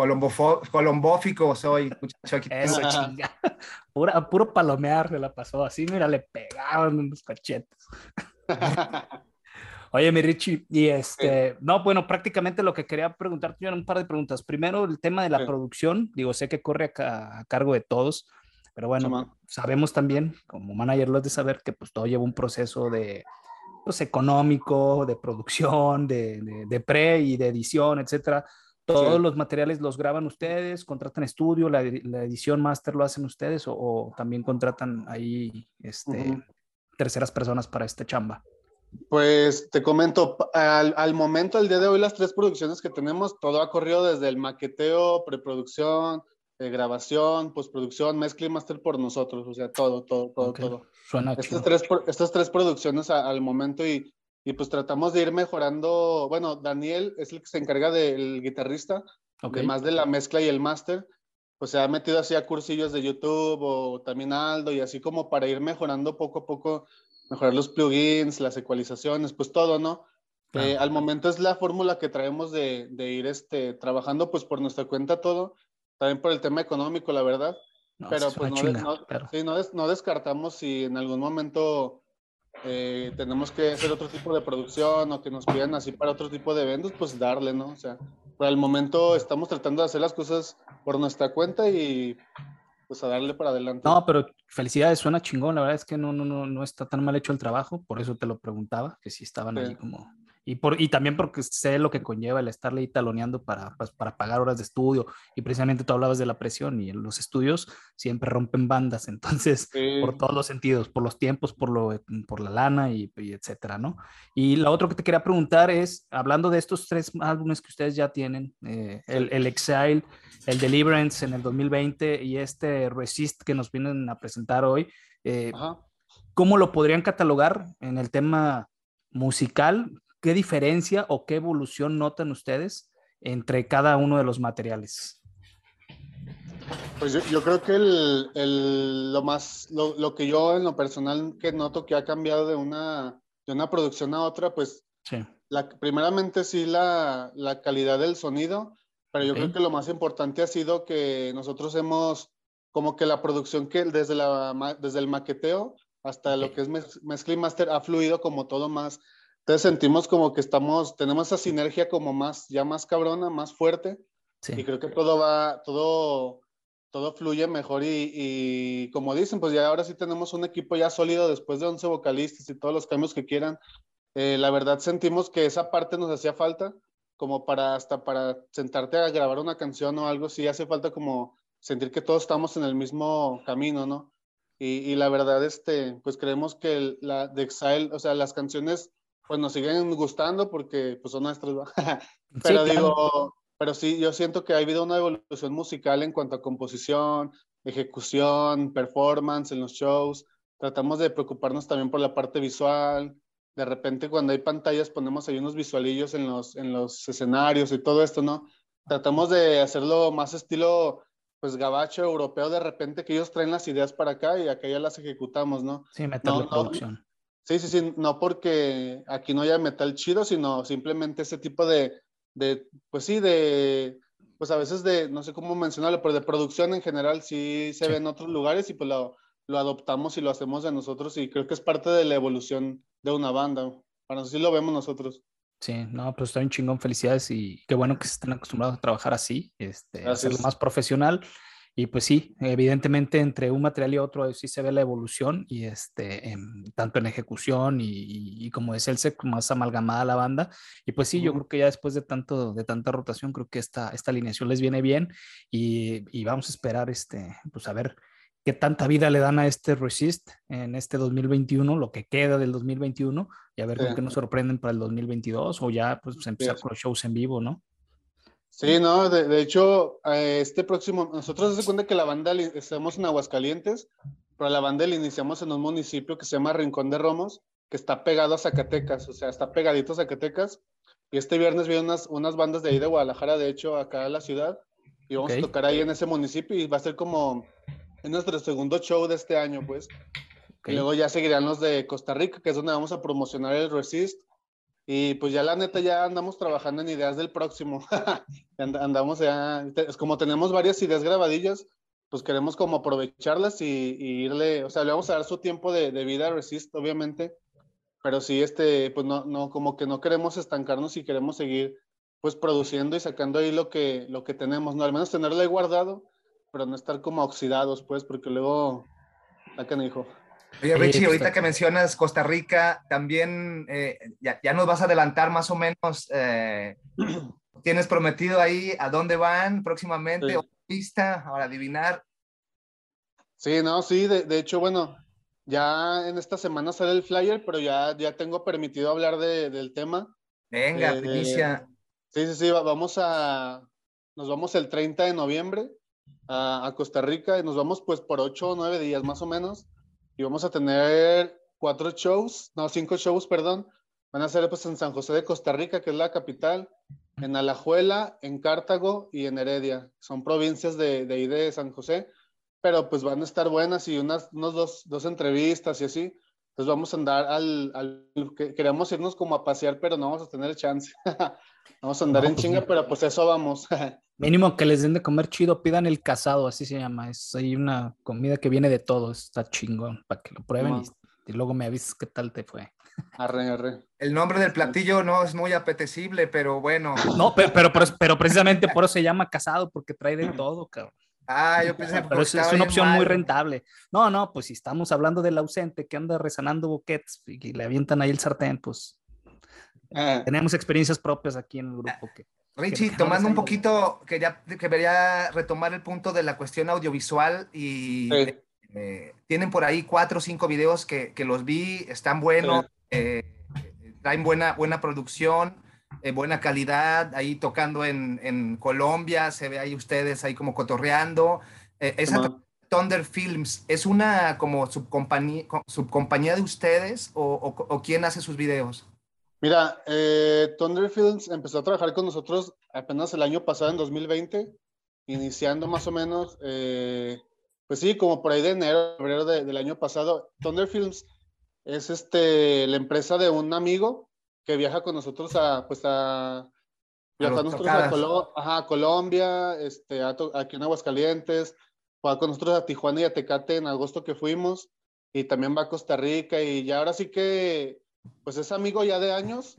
colombófico soy, muchacho. Eso, chinga. Pura, puro palomear se la pasó. Así, mira, le pegaban en los cachetes. Oye, mi Richie, y este, no, bueno, prácticamente lo que quería preguntarte yo eran un par de preguntas. Primero, el tema de la producción, digo, sé que corre a, cargo de todos, pero bueno, sabemos también, como manager, lo es de saber que pues todo lleva un proceso de, pues, económico, de producción, de, de, pre y de edición, etcétera. ¿Todos los materiales los graban ustedes? ¿Contratan estudio? ¿La, edición máster lo hacen ustedes? ¿O, también contratan ahí este, terceras personas para esta chamba? Pues te comento, al, momento, al día de hoy, las tres producciones que tenemos, todo ha corrido desde el maqueteo, preproducción, eh, grabación, postproducción, mezcla y master por nosotros, o sea, todo, todo, todo, todo. Suena estas tres, estas tres producciones al momento y, y, pues tratamos de ir mejorando, bueno, Daniel es el que se encarga del guitarrista, además de la mezcla y el master, pues se ha metido así a cursillos de YouTube o también Aldo y así como para ir mejorando poco a poco mejorar los plugins, las ecualizaciones, pues todo, ¿no? Eh, al momento es la fórmula que traemos de, de, ir este, trabajando pues por nuestra cuenta todo, también por el tema económico, la verdad. pero pues no, Sí, no, descartamos si en algún momento eh, tenemos que hacer otro tipo de producción o que nos pidan así para otro tipo de eventos, pues darle, ¿no? O sea, por el momento estamos tratando de hacer las cosas por nuestra cuenta y pues a darle para adelante. No, pero felicidades, suena chingón, la verdad es que no, no, no, no está tan mal hecho el trabajo, por eso te lo preguntaba, que si estaban ahí como y, por, y también porque sé lo que conlleva el estarle ahí taloneando para, pues, para pagar horas de estudio. Y precisamente tú hablabas de la presión y los estudios siempre rompen bandas. Entonces, por todos los sentidos, por los tiempos, por, lo, por la lana y, etcétera, ¿no? Y lo otro que te quería preguntar es, hablando de estos tres álbumes que ustedes ya tienen, eh, el, el Exile, el Deliverance en el 2020 y este Resist que nos vienen a presentar hoy, eh, ¿cómo lo podrían catalogar en el tema musical? ¿Qué diferencia o qué evolución notan ustedes entre cada uno de los materiales? Pues yo, creo que el, lo más, lo, que yo en lo personal que noto que ha cambiado de una, de una producción a otra, pues la, primeramente sí la, la, calidad del sonido, pero yo creo que lo más importante ha sido que nosotros hemos, como que la producción que desde, la, desde el maqueteo hasta lo que es mezcla y master ha fluido como todo más entonces sentimos como que estamos, tenemos esa sinergia como más, ya más cabrona, más fuerte. Y creo que todo va, todo, todo fluye mejor y, y, como dicen, pues ya ahora sí tenemos un equipo ya sólido después de 11 vocalistas y todos los cambios que quieran. Eh, la verdad sentimos que esa parte nos hacía falta, como para hasta para sentarte a grabar una canción o algo, sí hace falta como sentir que todos estamos en el mismo camino, ¿no? Y, y la verdad, este, pues creemos que la de Exile, o sea, las canciones pues nos siguen gustando porque pues son nuestros. pero digo, pero sí, yo siento que ha habido una evolución musical en cuanto a composición, ejecución, performance en los shows. Tratamos de preocuparnos también por la parte visual. De repente cuando hay pantallas ponemos ahí unos visualillos en los, en los escenarios y todo esto, ¿no? Tratamos de hacerlo más estilo pues gabacho europeo de repente que ellos traen las ideas para acá y acá ya las ejecutamos, ¿no? Sí, meterle no, producción. Sí, sí, sí, no porque aquí no haya metal chido, sino simplemente ese tipo de, de, pues sí, de, pues a veces de, no sé cómo mencionarlo, pero de producción en general sí se ve en otros lugares y pues lo, lo, adoptamos y lo hacemos de nosotros y creo que es parte de la evolución de una banda. Para nosotros sí lo vemos nosotros. Sí, no, pues está un chingón, felicidades y qué bueno que se están acostumbrados a trabajar así, este, hacerlo más profesional y pues sí, evidentemente entre un material y otro sí se ve la evolución y este, tanto en ejecución y, como decía el más amalgamada la banda. Y pues sí, yo creo que ya después de, tanto, de tanta rotación, creo que esta, esta alineación les viene bien y, y vamos a esperar este, pues a ver qué tanta vida le dan a este Resist en este 2021, lo que queda del 2021 y a ver con qué nos sorprenden para el 2022 o ya pues empezar con los shows en vivo, ¿no? Sí, no, de, hecho, eh, este próximo, nosotros se cuenta que la banda estamos en Aguascalientes, pero la banda la iniciamos en un municipio que se llama Rincón de Romos, que está pegado a Zacatecas, o sea, está pegadito a Zacatecas. Y este viernes vienen unas, unas bandas de ahí de Guadalajara, de hecho, acá a la ciudad, y vamos a tocar ahí en ese municipio y va a ser como, Es nuestro segundo show de este año, pues. Y luego ya seguirán los de Costa Rica, que es donde vamos a promocionar el Resist. Y pues ya la neta ya andamos trabajando en ideas del próximo. andamos ya, es como tenemos varias ideas grabadillas, pues queremos como aprovecharlas y, irle, o sea, le vamos a dar su tiempo de, de, vida a Resist, obviamente, pero sí, este, pues no, no, como que no queremos estancarnos y queremos seguir pues produciendo y sacando ahí lo que, lo que tenemos, ¿no? Al menos tenerlo ahí guardado, pero no estar como oxidados, pues, porque luego, acá no dijo. Oye, Richie, ahorita que mencionas Costa Rica, también eh, ya, ya, nos vas a adelantar más o menos, eh, ¿tienes prometido ahí a dónde van próximamente? Sí. ¿Lista? Ahora adivinar. Sí, no, sí, de, de, hecho, bueno, ya en esta semana sale el flyer, pero ya, ya tengo permitido hablar de, del tema. Venga, eh, primicia. Sí, sí, sí, vamos a, nos vamos el 30 de noviembre a, a Costa Rica y nos vamos pues por 8 o 9 días más o menos y vamos a tener cuatro shows, no, cinco shows, perdón. Van a ser pues en San José de Costa Rica, que es la capital, en Alajuela, en Cartago y en Heredia. Son provincias de, de ahí de San José, pero pues van a estar buenas y unas unos dos, dos entrevistas y así. Entonces vamos a andar al, al, queremos irnos como a pasear, pero no vamos a tener chance. vamos a andar no, en pues chinga, no. pero pues eso vamos. Mínimo que les den de comer chido, pidan el casado, así se llama. Es hay una comida que viene de todo, está chingón, para que lo prueben no. y, y, luego me avises qué tal te fue. Arre, arre. El nombre del platillo no es muy apetecible, pero bueno. No, pero, pero, pero, pero precisamente por eso se llama casado, porque trae de todo, cabrón. Ah, yo pensé Pero es, es una opción mal. muy rentable. No, no, pues si estamos hablando del ausente que anda rezanando boquetes y le avientan ahí el sartén, pues ah. tenemos experiencias propias aquí en el grupo. Que, Richie, que tomando un poquito, que ya quería retomar el punto de la cuestión audiovisual y sí. eh, tienen por ahí cuatro o cinco videos que, que los vi, están buenos, sí. eh, traen buena, buena producción eh, buena calidad, ahí tocando en, en, Colombia, se ve ahí ustedes ahí como cotorreando. Eh, esa Thunder Films, ¿es una como subcompañía, subcompañía de ustedes o, o, o, quién hace sus videos? Mira, eh, Thunder Films empezó a trabajar con nosotros apenas el año pasado, en 2020, iniciando más o menos, eh, pues sí, como por ahí de enero, febrero de, del año pasado. Thunder Films es este, la empresa de un amigo que viaja con nosotros a, pues a, viaja nosotros a, Colo ajá, a, Colombia, este, a aquí en Aguascalientes, va con nosotros a Tijuana y a Tecate en agosto que fuimos, y también va a Costa Rica, y ya ahora sí que, pues es amigo ya de años,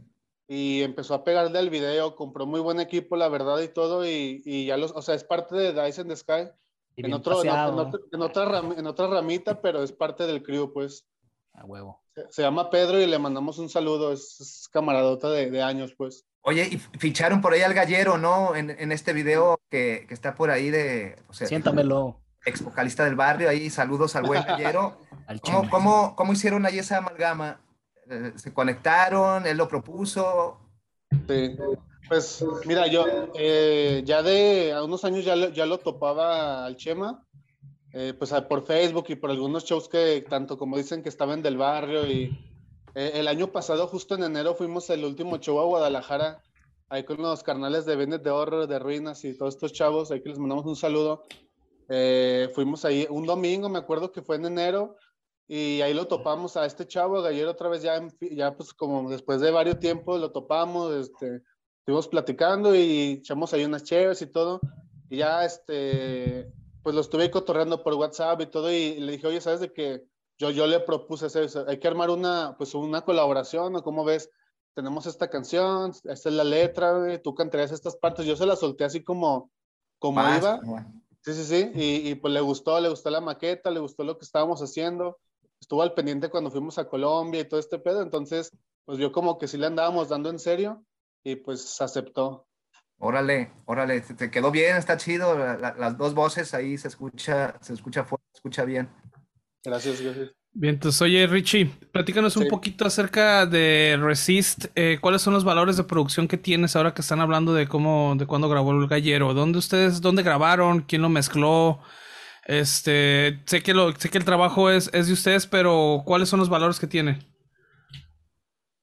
y empezó a pegarle al video, compró muy buen equipo, la verdad, y todo, y, y ya los, o sea, es parte de Dice in the Sky, en, otro, en, otro, en, otra ram, en otra ramita, pero es parte del crew, pues. A huevo. Se, se, llama Pedro y le mandamos un saludo, es, es camaradota de, de, años, pues. Oye, y ficharon por ahí al gallero, ¿no? En, en este video que, que, está por ahí de... O sea, Siéntamelo. Ex vocalista del barrio, ahí saludos al buen gallero. ¿Cómo, cómo, ¿Cómo hicieron ahí esa amalgama? Eh, ¿Se conectaron? ¿Él lo propuso? Sí, pues mira, yo eh, ya de a unos años ya, ya lo topaba al Chema eh, pues por Facebook y por algunos shows que tanto como dicen que estaban del barrio y el año pasado justo en enero fuimos el último show a Guadalajara ahí con los carnales de Bennett de Horror, de Ruinas y todos estos chavos, ahí que les mandamos un saludo. Fuimos ahí un domingo, me acuerdo que fue en enero, y ahí lo topamos a este chavo, Gallero, otra vez ya, ya pues como después de varios tiempos lo topamos, este, estuvimos platicando y echamos ahí unas chéves y todo, y ya este, pues lo estuve cotorreando por WhatsApp y todo, y le dije, oye, ¿sabes de que yo, yo le propuse hacer eso? Hay que armar una, pues una colaboración, ¿no? ¿Cómo ves? Tenemos esta canción, esta es la letra, tú cantarías estas partes. Yo se la solté así como, como Más, iba. Bueno. Sí, sí, sí, y, y, pues le gustó, le gustó la maqueta, le gustó lo que estábamos haciendo. Estuvo al pendiente cuando fuimos a Colombia y todo este pedo, entonces, pues yo como que sí le andábamos dando en serio y pues aceptó. Órale, órale, te quedó bien, está chido, la, las dos voces ahí se escucha, se escucha fuerte, se escucha bien. Gracias, gracias. Bien, entonces, oye, Richie, platícanos sí. un poquito acerca de Resist. Eh, ¿Cuáles son los valores de producción que tienes ahora que están hablando de cómo, de cuándo grabó el gallero? ¿Dónde ustedes, dónde grabaron? ¿Quién lo mezcló? Este, sé que lo, sé que el trabajo es, es de ustedes, pero ¿cuáles son los valores que tiene?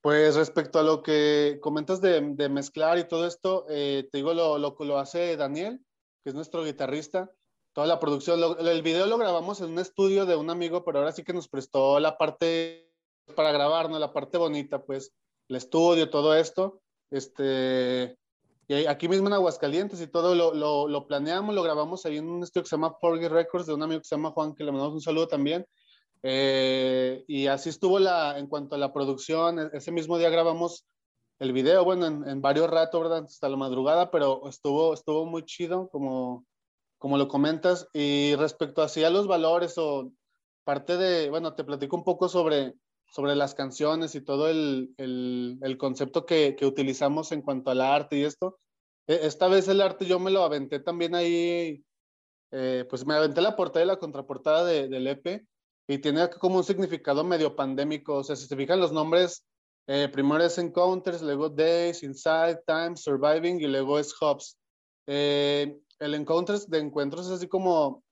Pues respecto a lo que comentas de, de mezclar y todo esto, eh, te digo, lo, lo, lo, hace Daniel, que es nuestro guitarrista. toda la producción. el video lo grabamos en un estudio de un amigo, pero ahora sí que nos prestó la parte para grabar, ¿no? La parte bonita, pues, el estudio, todo esto. Este, y aquí mismo en Aguascalientes y todo lo, lo, lo, planeamos, lo grabamos ahí en un estudio que se llama Forgy Records de un amigo que se llama Juan, que le mandamos un saludo también. Eh, y así estuvo la, en cuanto a la producción, e-, ese mismo día grabamos el video, bueno, en, en varios ratos, ¿verdad? Hasta la madrugada, pero estuvo, estuvo muy chido, como, como lo comentas. Y respecto a los valores o parte de, bueno, te platico un poco sobre, sobre las canciones y todo el, el, el concepto que, que, utilizamos en cuanto al arte y esto. E, esta vez el arte yo me lo aventé también ahí, eh, pues me aventé la portada y la contraportada de, del EP y tiene como un significado medio pandémico. O sea, si se fijan los nombres, eh, primero es Encounters, luego Days, Inside, Time, Surviving y luego es Hubs. Eh, el Encounters de encuentros es así como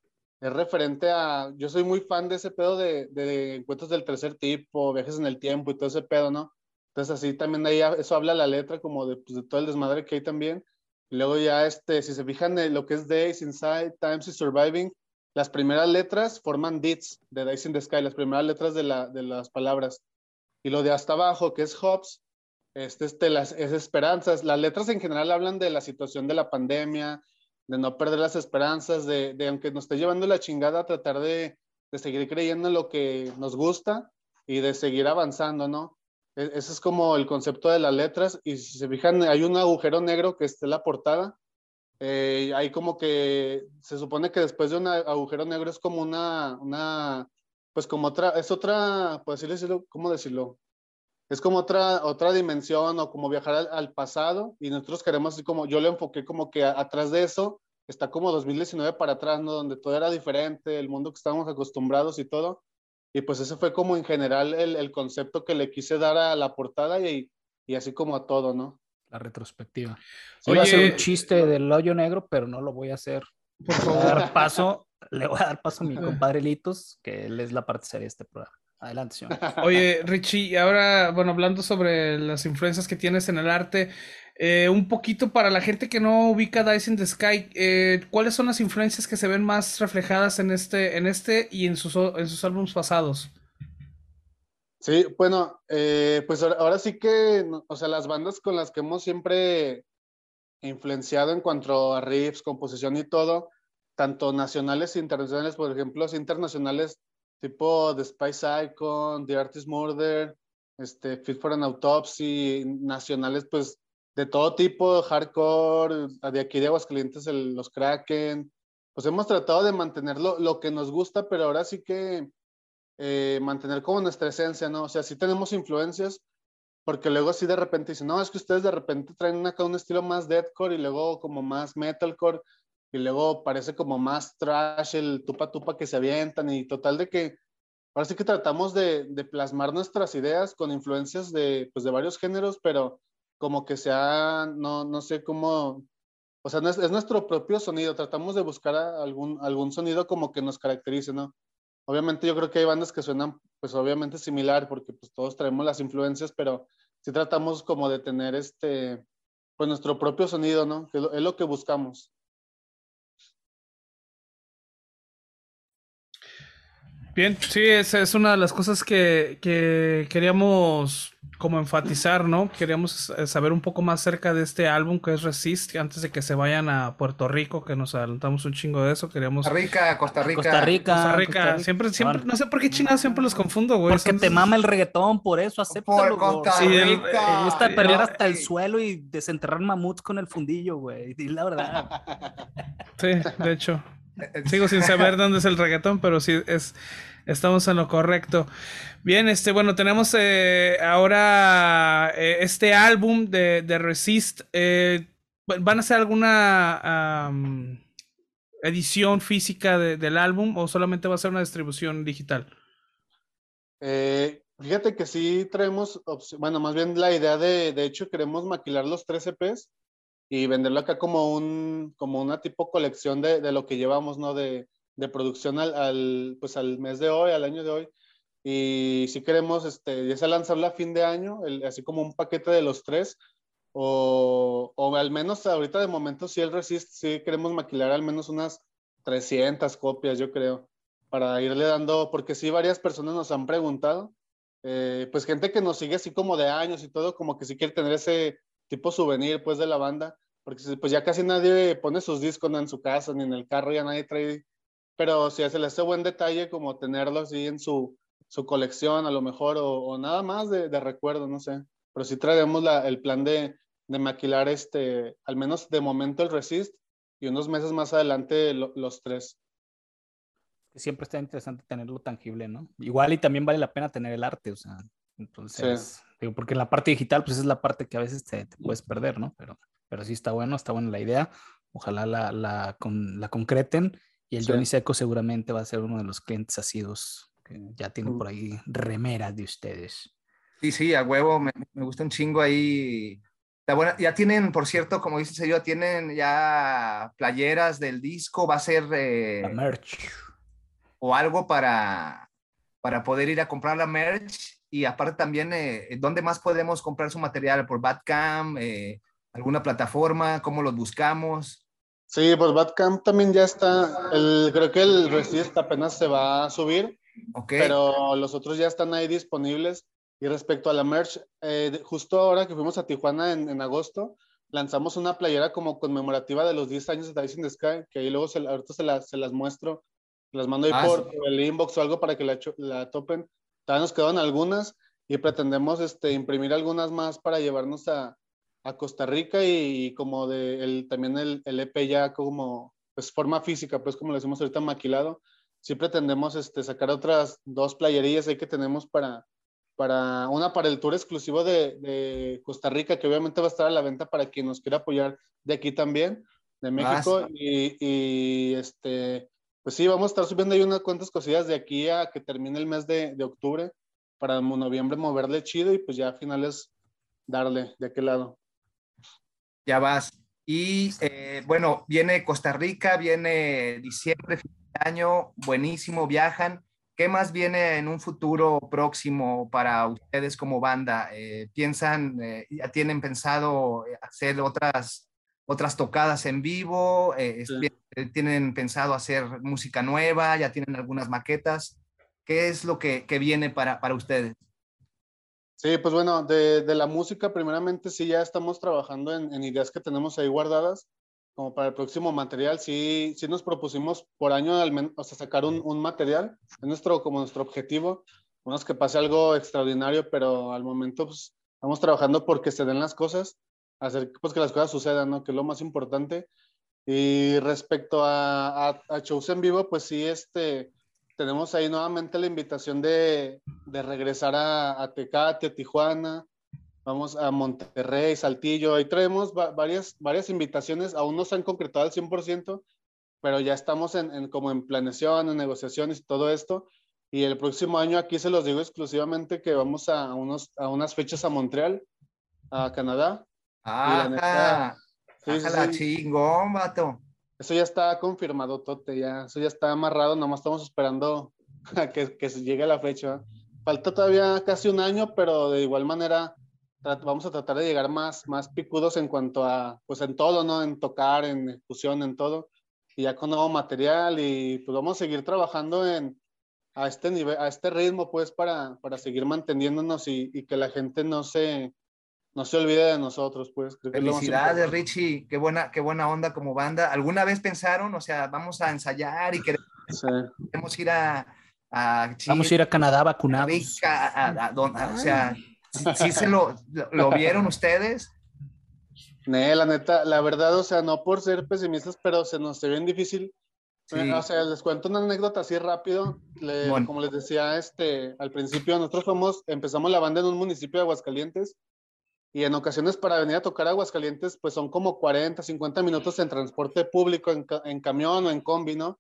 es referente a, yo soy muy fan de ese pedo de, de, encuentros del tercer tipo, viajes en el tiempo y todo ese pedo, ¿no? Entonces así también ahí eso habla la letra como de, pues, de todo el desmadre que hay también. Y luego ya, este, si se fijan en lo que es Days, Inside, Times y Surviving, las primeras letras forman Deeds de Days in the Sky, las primeras letras de, la, de las palabras. Y lo de hasta abajo, que es Hobbs, este, este, las, es esperanzas. Las letras en general hablan de la situación de la pandemia, de no perder las esperanzas, de, de aunque nos esté llevando la chingada, tratar de, de, seguir creyendo en lo que nos gusta y de seguir avanzando, ¿no? E, ese es como el concepto de las letras. Y si se fijan, hay un agujero negro que está en la portada. Eh, hay como que se supone que después de un agujero negro es como una, una pues como otra, es otra, por decirlo, ¿cómo decirlo? Es como otra, otra dimensión o como viajar al, al pasado y nosotros queremos así como, yo lo enfoqué como que atrás de eso está como 2019 para atrás, ¿no? Donde todo era diferente, el mundo que estábamos acostumbrados y todo. Y pues ese fue como en general el, el concepto que le quise dar a la portada y, y así como a todo, ¿no? La retrospectiva. Sí, Oye, a hacer un chiste del hoyo negro, pero no lo voy a hacer. Por favor. dar paso, le voy a dar paso a mi compadre Litos, que él es la parte seria de este programa. Adelante, señor. Oye, Richie, y ahora, bueno, hablando sobre las influencias que tienes en el arte, eh, un poquito para la gente que no ubica Dice in the Sky, eh, ¿cuáles son las influencias que se ven más reflejadas en este, en este y en sus, en sus álbumes pasados? Sí, bueno, eh, pues ahora, ahora, sí que, o sea, las bandas con las que hemos siempre influenciado en cuanto a riffs, composición y todo, tanto nacionales e internacionales, por ejemplo, los internacionales tipo The Spice Icon, The Artist Murder, este, Fit for an Autopsy, nacionales, pues de todo tipo, hardcore, de aquí de Aguascalientes, el, los Kraken. Pues hemos tratado de mantener lo, que nos gusta, pero ahora sí que eh, mantener como nuestra esencia, ¿no? O sea, sí tenemos influencias, porque luego sí de repente dicen, no, es que ustedes de repente traen acá un estilo más deathcore y luego como más metalcore y luego parece como más trash el tupa tupa que se avientan y total de que sí que tratamos de, plasmar nuestras ideas con influencias de, pues, de varios géneros, pero como que sea, no, no sé cómo, o sea, es, es, nuestro propio sonido, tratamos de buscar algún, algún sonido como que nos caracterice, ¿no? Obviamente yo creo que hay bandas que suenan, pues obviamente similar, porque pues todos traemos las influencias, pero sí tratamos como de tener este, pues nuestro propio sonido, ¿no? Que es lo que buscamos. Bien, sí, esa es una de las cosas que, que queríamos como enfatizar, ¿no? Queríamos eh, saber un poco más cerca de este álbum que es Resist, antes de que se vayan a Puerto Rico, que nos adelantamos un chingo de eso, queríamos... Costa Rica, Costa Rica. Costa Rica. Costa Rica. Costa Rica. Siempre, siempre, no sé por qué chingados siempre los confundo, güey. Porque te mama el reggaetón, por eso, acéptalo. Por Costa Rica. Sí, el, me gusta perder hasta el suelo y desenterrar mamuts con el fundillo, güey. Di la verdad. Sí, de hecho. Sigo sin saber dónde es el reggaetón, pero sí es estamos en lo correcto. Bien, este, bueno, tenemos eh, ahora eh, este álbum de, de Resist. Eh, ¿Van a hacer alguna um, edición física de, del álbum o solamente va a ser una distribución digital? fíjate que sí traemos, bueno, más bien la idea de, de hecho, queremos maquilar los tres EPs y venderlo acá como un, como una tipo colección de, de lo que llevamos, ¿no? De, de producción al, al, pues al mes de hoy, al año de hoy. Y si queremos, este, ya sea lanzarla a fin de año, el, así como un paquete de los tres, o, o, al menos ahorita de momento, si el Resist, sí queremos maquilar al menos unas 300 copias, yo creo, para irle dando, porque sí, varias personas nos han preguntado, eh, pues gente que nos sigue así como de años y todo, como que sí quiere tener ese tipo souvenir, pues, de la banda, porque pues ya casi nadie pone sus discos en su casa ni en el carro, ya nadie trae, pero si se le hace buen detalle como tenerlo así en su, su colección a lo mejor, o, nada más de, de, recuerdo, no sé, pero sí traemos la, el plan de, de maquilar este, al menos de momento el Resist y unos meses más adelante los tres. Siempre está interesante tenerlo tangible, ¿no? Igual y también vale la pena tener el arte, o sea, entonces, digo, porque la parte digital, pues es la parte que a veces te, puedes perder, ¿no? Pero, pero sí está bueno, está buena la idea. Ojalá la, la, con, la concreten y el Johnny Seco seguramente va a ser uno de los clientes asidos que ya tiene por ahí remeras de ustedes. Sí, sí, a huevo, me, me gusta un chingo ahí ya tienen, por cierto, como dice yo, tienen ya playeras del disco, va a ser... Eh, merch. O algo para, para poder ir a comprar la merch. Y aparte también, eh, ¿dónde más podemos comprar su material? ¿Por Badcamp? Eh, ¿Alguna plataforma? ¿Cómo los buscamos? Sí, por Badcamp también ya está. El, creo que el Resist apenas se va a subir. Okay. Pero los otros ya están ahí disponibles. Y respecto a la merch, eh, justo ahora que fuimos a Tijuana en, agosto, lanzamos una playera como conmemorativa de los 10 años de Dice in the Sky, que ahí luego se, ahorita se, se las muestro, las mando ahí ah, por, el inbox o algo para que la, la topen. Todavía nos quedan algunas y pretendemos este, imprimir algunas más para llevarnos a, a Costa Rica y, como de el, también el, el, EP ya como pues forma física, pues como lo decimos ahorita maquilado. Sí pretendemos este, sacar otras dos playerías ahí que tenemos para, para una para el tour exclusivo de, Costa Rica, que obviamente va a estar a la venta para quien nos quiera apoyar de aquí también, de México. Y, este, pues sí, vamos a estar subiendo ahí unas cuantas cosillas de aquí a que termine el mes de, octubre, para noviembre moverle chido y pues ya a finales darle de aquel lado. Ya vas. Y eh, bueno, viene Costa Rica, viene diciembre, fin de año, buenísimo, viajan. ¿Qué más viene en un futuro próximo para ustedes como banda? Eh, ¿Piensan, eh, ya tienen pensado hacer otras, otras tocadas en vivo? ¿Tienen pensado hacer música nueva? ¿Ya tienen algunas maquetas? ¿Qué es lo que, que viene para, para ustedes? Sí, pues bueno, de, de, la música, primeramente sí, ya estamos trabajando en, en ideas que tenemos ahí guardadas como para el próximo material, sí, sí nos propusimos por año al menos, o sea, sacar un, un, material, es nuestro, como nuestro objetivo, unos que pase algo extraordinario, pero al momento pues, estamos trabajando porque se den las cosas, hacer pues, que las cosas sucedan, ¿no? Que es lo más importante. Y respecto a, a, a shows en vivo, pues sí, este, tenemos ahí nuevamente la invitación de, de regresar a, a Tecate, a Tijuana, vamos a Monterrey, Saltillo, ahí traemos varias, varias invitaciones, aún no se han concretado al 100%, pero ya estamos en, como en planeación, en negociaciones y todo esto. Y el próximo año aquí se los digo exclusivamente que vamos a, unos, a unas fechas a Montreal, a Canadá. Ah, la chingón, vato. Eso ya está confirmado, Tote, ya, eso ya está amarrado, nomás estamos esperando a que, que llegue la fecha. Falta todavía casi un año, pero de igual manera vamos a tratar de llegar más, más picudos en cuanto a, pues en todo, ¿no? En tocar, en ejecución, en todo. Y ya con nuevo material y pues vamos a seguir trabajando en, a este nivel, a este ritmo, pues, para, para seguir manteniéndonos y, y, que la gente no se, no se olvide de nosotros, pues. Felicidades, Richie, qué buena, qué buena onda como banda. ¿Alguna vez pensaron, o sea, vamos a ensayar y queremos, queremos ir a, a Vamos a ir a Canadá vacunados. o sea, ¿Sí se lo, lo vieron ustedes? Nee, la neta, la verdad, o sea, no por ser pesimistas, pero se nos ve bien difícil. O sea, les cuento una anécdota así rápido. Como les decía este, al principio, nosotros fuimos, empezamos la banda en un municipio de Aguascalientes y en ocasiones para venir a tocar a Aguascalientes, pues son como 40, 50 minutos en transporte público, en, en camión o en combi, ¿no?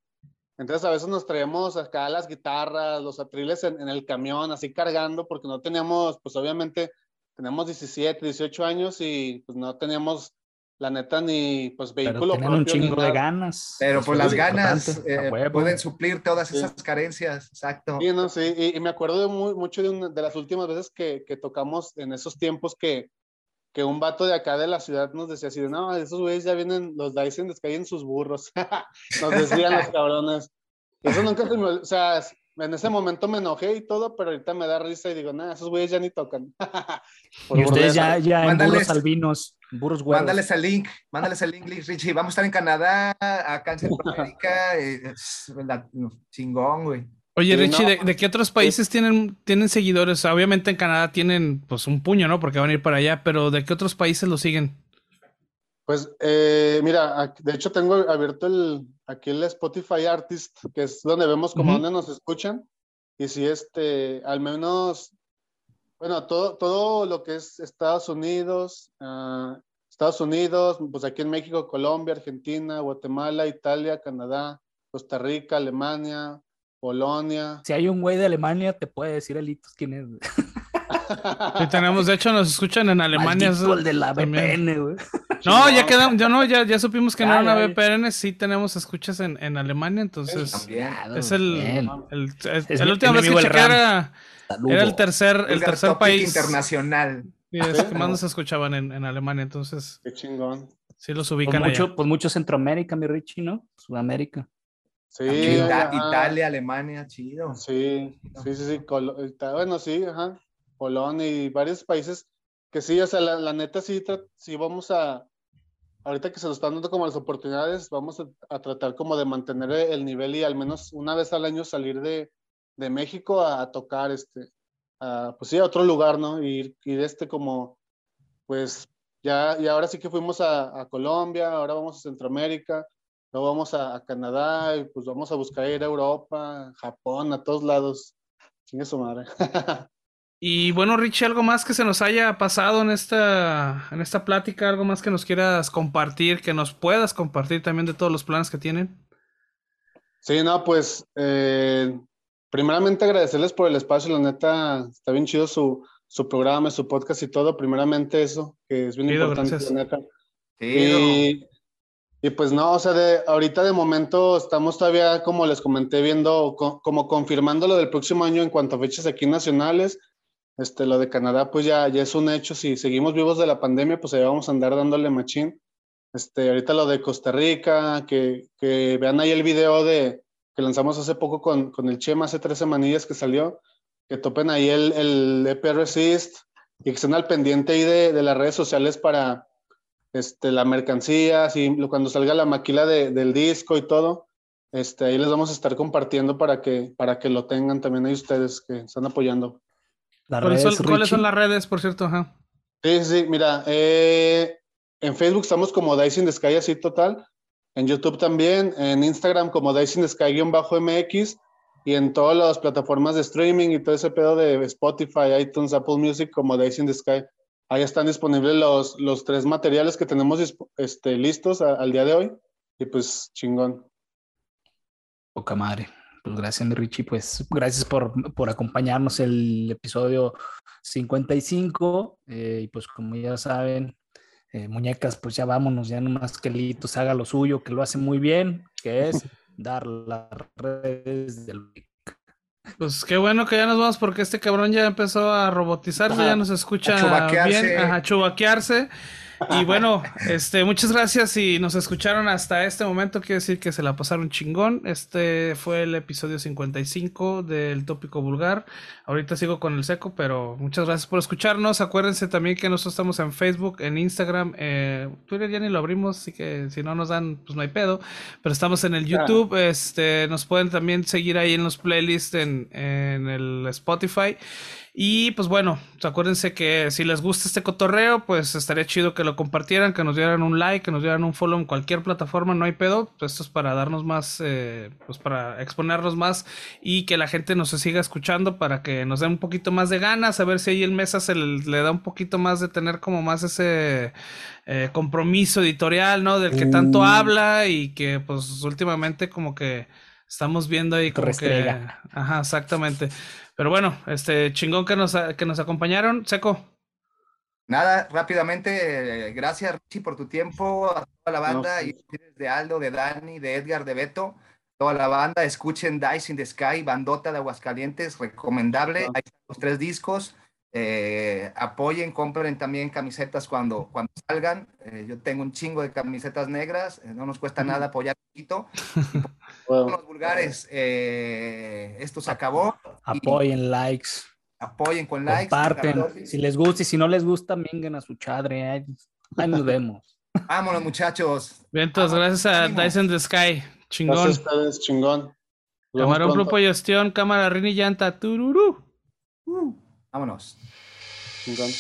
Entonces a veces nos traíamos acá las guitarras, los atriles en, el camión, así cargando, porque no teníamos, pues obviamente tenemos 17, 18 años y pues no teníamos la neta ni pues vehículo Pero un chingo de ganas. Pero pues las ganas eh, pueden suplir todas esas carencias, exacto. Sí, no, sí, y, me acuerdo de muy, mucho de, de las últimas veces que, que, tocamos en esos tiempos que, que un vato de acá de la ciudad nos decía así de, no, esos güeyes ya vienen, los Dyson en sus burros. nos decían los cabrones. Eso nunca se me, o sea, en ese momento me enojé y todo, pero ahorita me da risa y digo, nada, esos güeyes ya ni tocan. y ustedes ya, ya en burros albinos, burros huevos. Mándales el link, mándales el link, Richie. Vamos a estar en Canadá, acá en Centroamérica, eh, chingón, güey. Oye, Richie, ¿de, qué otros países tienen, tienen seguidores? Obviamente en Canadá tienen pues un puño, ¿no? Porque van a ir para allá, pero ¿de qué otros países lo siguen? Pues eh, mira, de hecho tengo abierto el, aquí el Spotify Artist, que es donde vemos como donde nos escuchan. Y si este, al menos, bueno, todo, todo lo que es Estados Unidos, uh, Estados Unidos, pues aquí en México, Colombia, Argentina, Guatemala, Italia, Canadá, Costa Rica, Alemania, Polonia. Si hay un güey de Alemania, te puede decir Elitos quién es. Sí, tenemos, de hecho, nos escuchan en Alemania. el de la VPN, güey. No, ya quedamos, ya no, ya, ya supimos que no era una VPN, sí tenemos escuchas en, en Alemania, entonces es el, el, el, última vez que chequé era, era, el tercer, el tercer país internacional. Sí, es que más nos escuchaban en, en Alemania, entonces. Qué chingón. Sí, los ubican pues mucho, Pues mucho Centroamérica, mi Richie, ¿no? Sudamérica. Sí, Italia, Alemania, chido. Sí, sí, sí, sí. bueno, sí, ajá. Polonia y varios países que sí, o sea, la, neta sí, sí vamos a, ahorita que se nos están dando como las oportunidades, vamos a, tratar como de mantener el nivel y al menos una vez al año salir de, de México a, tocar, este, a, pues sí, a otro lugar, ¿no? Y ir este como, pues ya, y ahora sí que fuimos a, Colombia, ahora vamos a Centroamérica, luego vamos a, Canadá y pues vamos a buscar ir a Europa, Japón, a todos lados. Chingue su madre. Y bueno, Richie, algo más que se nos haya pasado en esta, en esta plática, algo más que nos quieras compartir, que nos puedas compartir también de todos los planes que tienen. Sí, no, pues eh, primeramente agradecerles por el espacio, la neta, está bien chido su, su programa, su podcast y todo. Primeramente eso, que es bien importante, la neta. y, y, pues no, o sea, de, ahorita de momento estamos todavía, como les comenté, viendo, como confirmando lo del próximo año en cuanto a fechas aquí nacionales este, lo de Canadá, pues ya, ya es un hecho. Si seguimos vivos de la pandemia, pues ahí vamos a andar dándole machín. Este, ahorita lo de Costa Rica, que, que vean ahí el video de, que lanzamos hace poco con, con el Chema, hace tres semanillas que salió, que topen ahí el, el EP Resist y que estén al pendiente ahí de, de las redes sociales para este, la mercancía, así, cuando salga la maquila de, del disco y todo, este, ahí les vamos a estar compartiendo para que, para que lo tengan también ahí ustedes que están apoyando. ¿Cuáles, son, las redes, por cierto? Sí, sí, mira, eh, en Facebook estamos como Dice in the Sky así total, en YouTube también, en Instagram como Dice in the Sky-MX y en todas las plataformas de streaming y todo ese pedo de Spotify, iTunes, Apple Music como Dice in the Sky. Ahí están disponibles los, los tres materiales que tenemos este, listos al día de hoy y pues chingón. Poca madre. Pues gracias, mi Richie. Pues gracias por, por acompañarnos el episodio 55. Eh, y pues como ya saben, eh, muñecas, pues ya vámonos, ya nomás que Litos haga lo suyo, que lo hace muy bien, que es dar las redes del pues qué bueno que ya nos vamos porque este cabrón ya empezó a robotizarse, ya nos escucha bien, a chubaquearse. Y bueno, este, muchas gracias y nos escucharon hasta este momento. Quiero decir que se la pasaron chingón. Este fue el episodio 55 del tópico vulgar. Ahorita sigo con el seco, pero muchas gracias por escucharnos. Acuérdense también que nosotros estamos en Facebook, en Instagram, eh, Twitter ya ni lo abrimos, así que si no nos dan, pues no hay pedo. Pero estamos en el YouTube. Este, nos pueden también seguir ahí en los playlists en, en el Spotify. Y pues bueno, acuérdense que si les gusta este cotorreo, pues estaría chido que lo compartieran, que nos dieran un like, que nos dieran un follow en cualquier plataforma, no hay pedo. Esto es para darnos más, eh, pues para exponernos más y que la gente nos siga escuchando para que nos den un poquito más de ganas, a ver si ahí el Mesa se le, da un poquito más de tener como más ese eh, compromiso editorial, ¿no? Del que tanto uh. habla y que pues últimamente como que estamos viendo ahí como que... Ajá, exactamente. Pero bueno, este chingón que nos, que nos acompañaron. Seco. Nada, rápidamente, eh, gracias Richie por tu tiempo, a toda la banda, y de Aldo, de Dani, de Edgar, de Beto, toda la banda, escuchen Dice in the Sky, bandota de Aguascalientes, recomendable, hay los tres discos, Eh, apoyen, compren también camisetas cuando, cuando salgan. Eh, yo tengo un chingo de camisetas negras, eh, no nos cuesta nada apoyar un poquito. Los vulgares, esto se acabó. Apoyen, likes. Apoyen con likes. Comparten. Si les gusta y si no les gusta, vengan a su chadre. Ahí, nos vemos. Vámonos, muchachos. Bien, entonces, gracias a Dyson the Sky. Chingón. Gracias a ustedes, chingón. Camarón cámara Rini Llanta. Tururú. Uh, Vámonos. Chingón.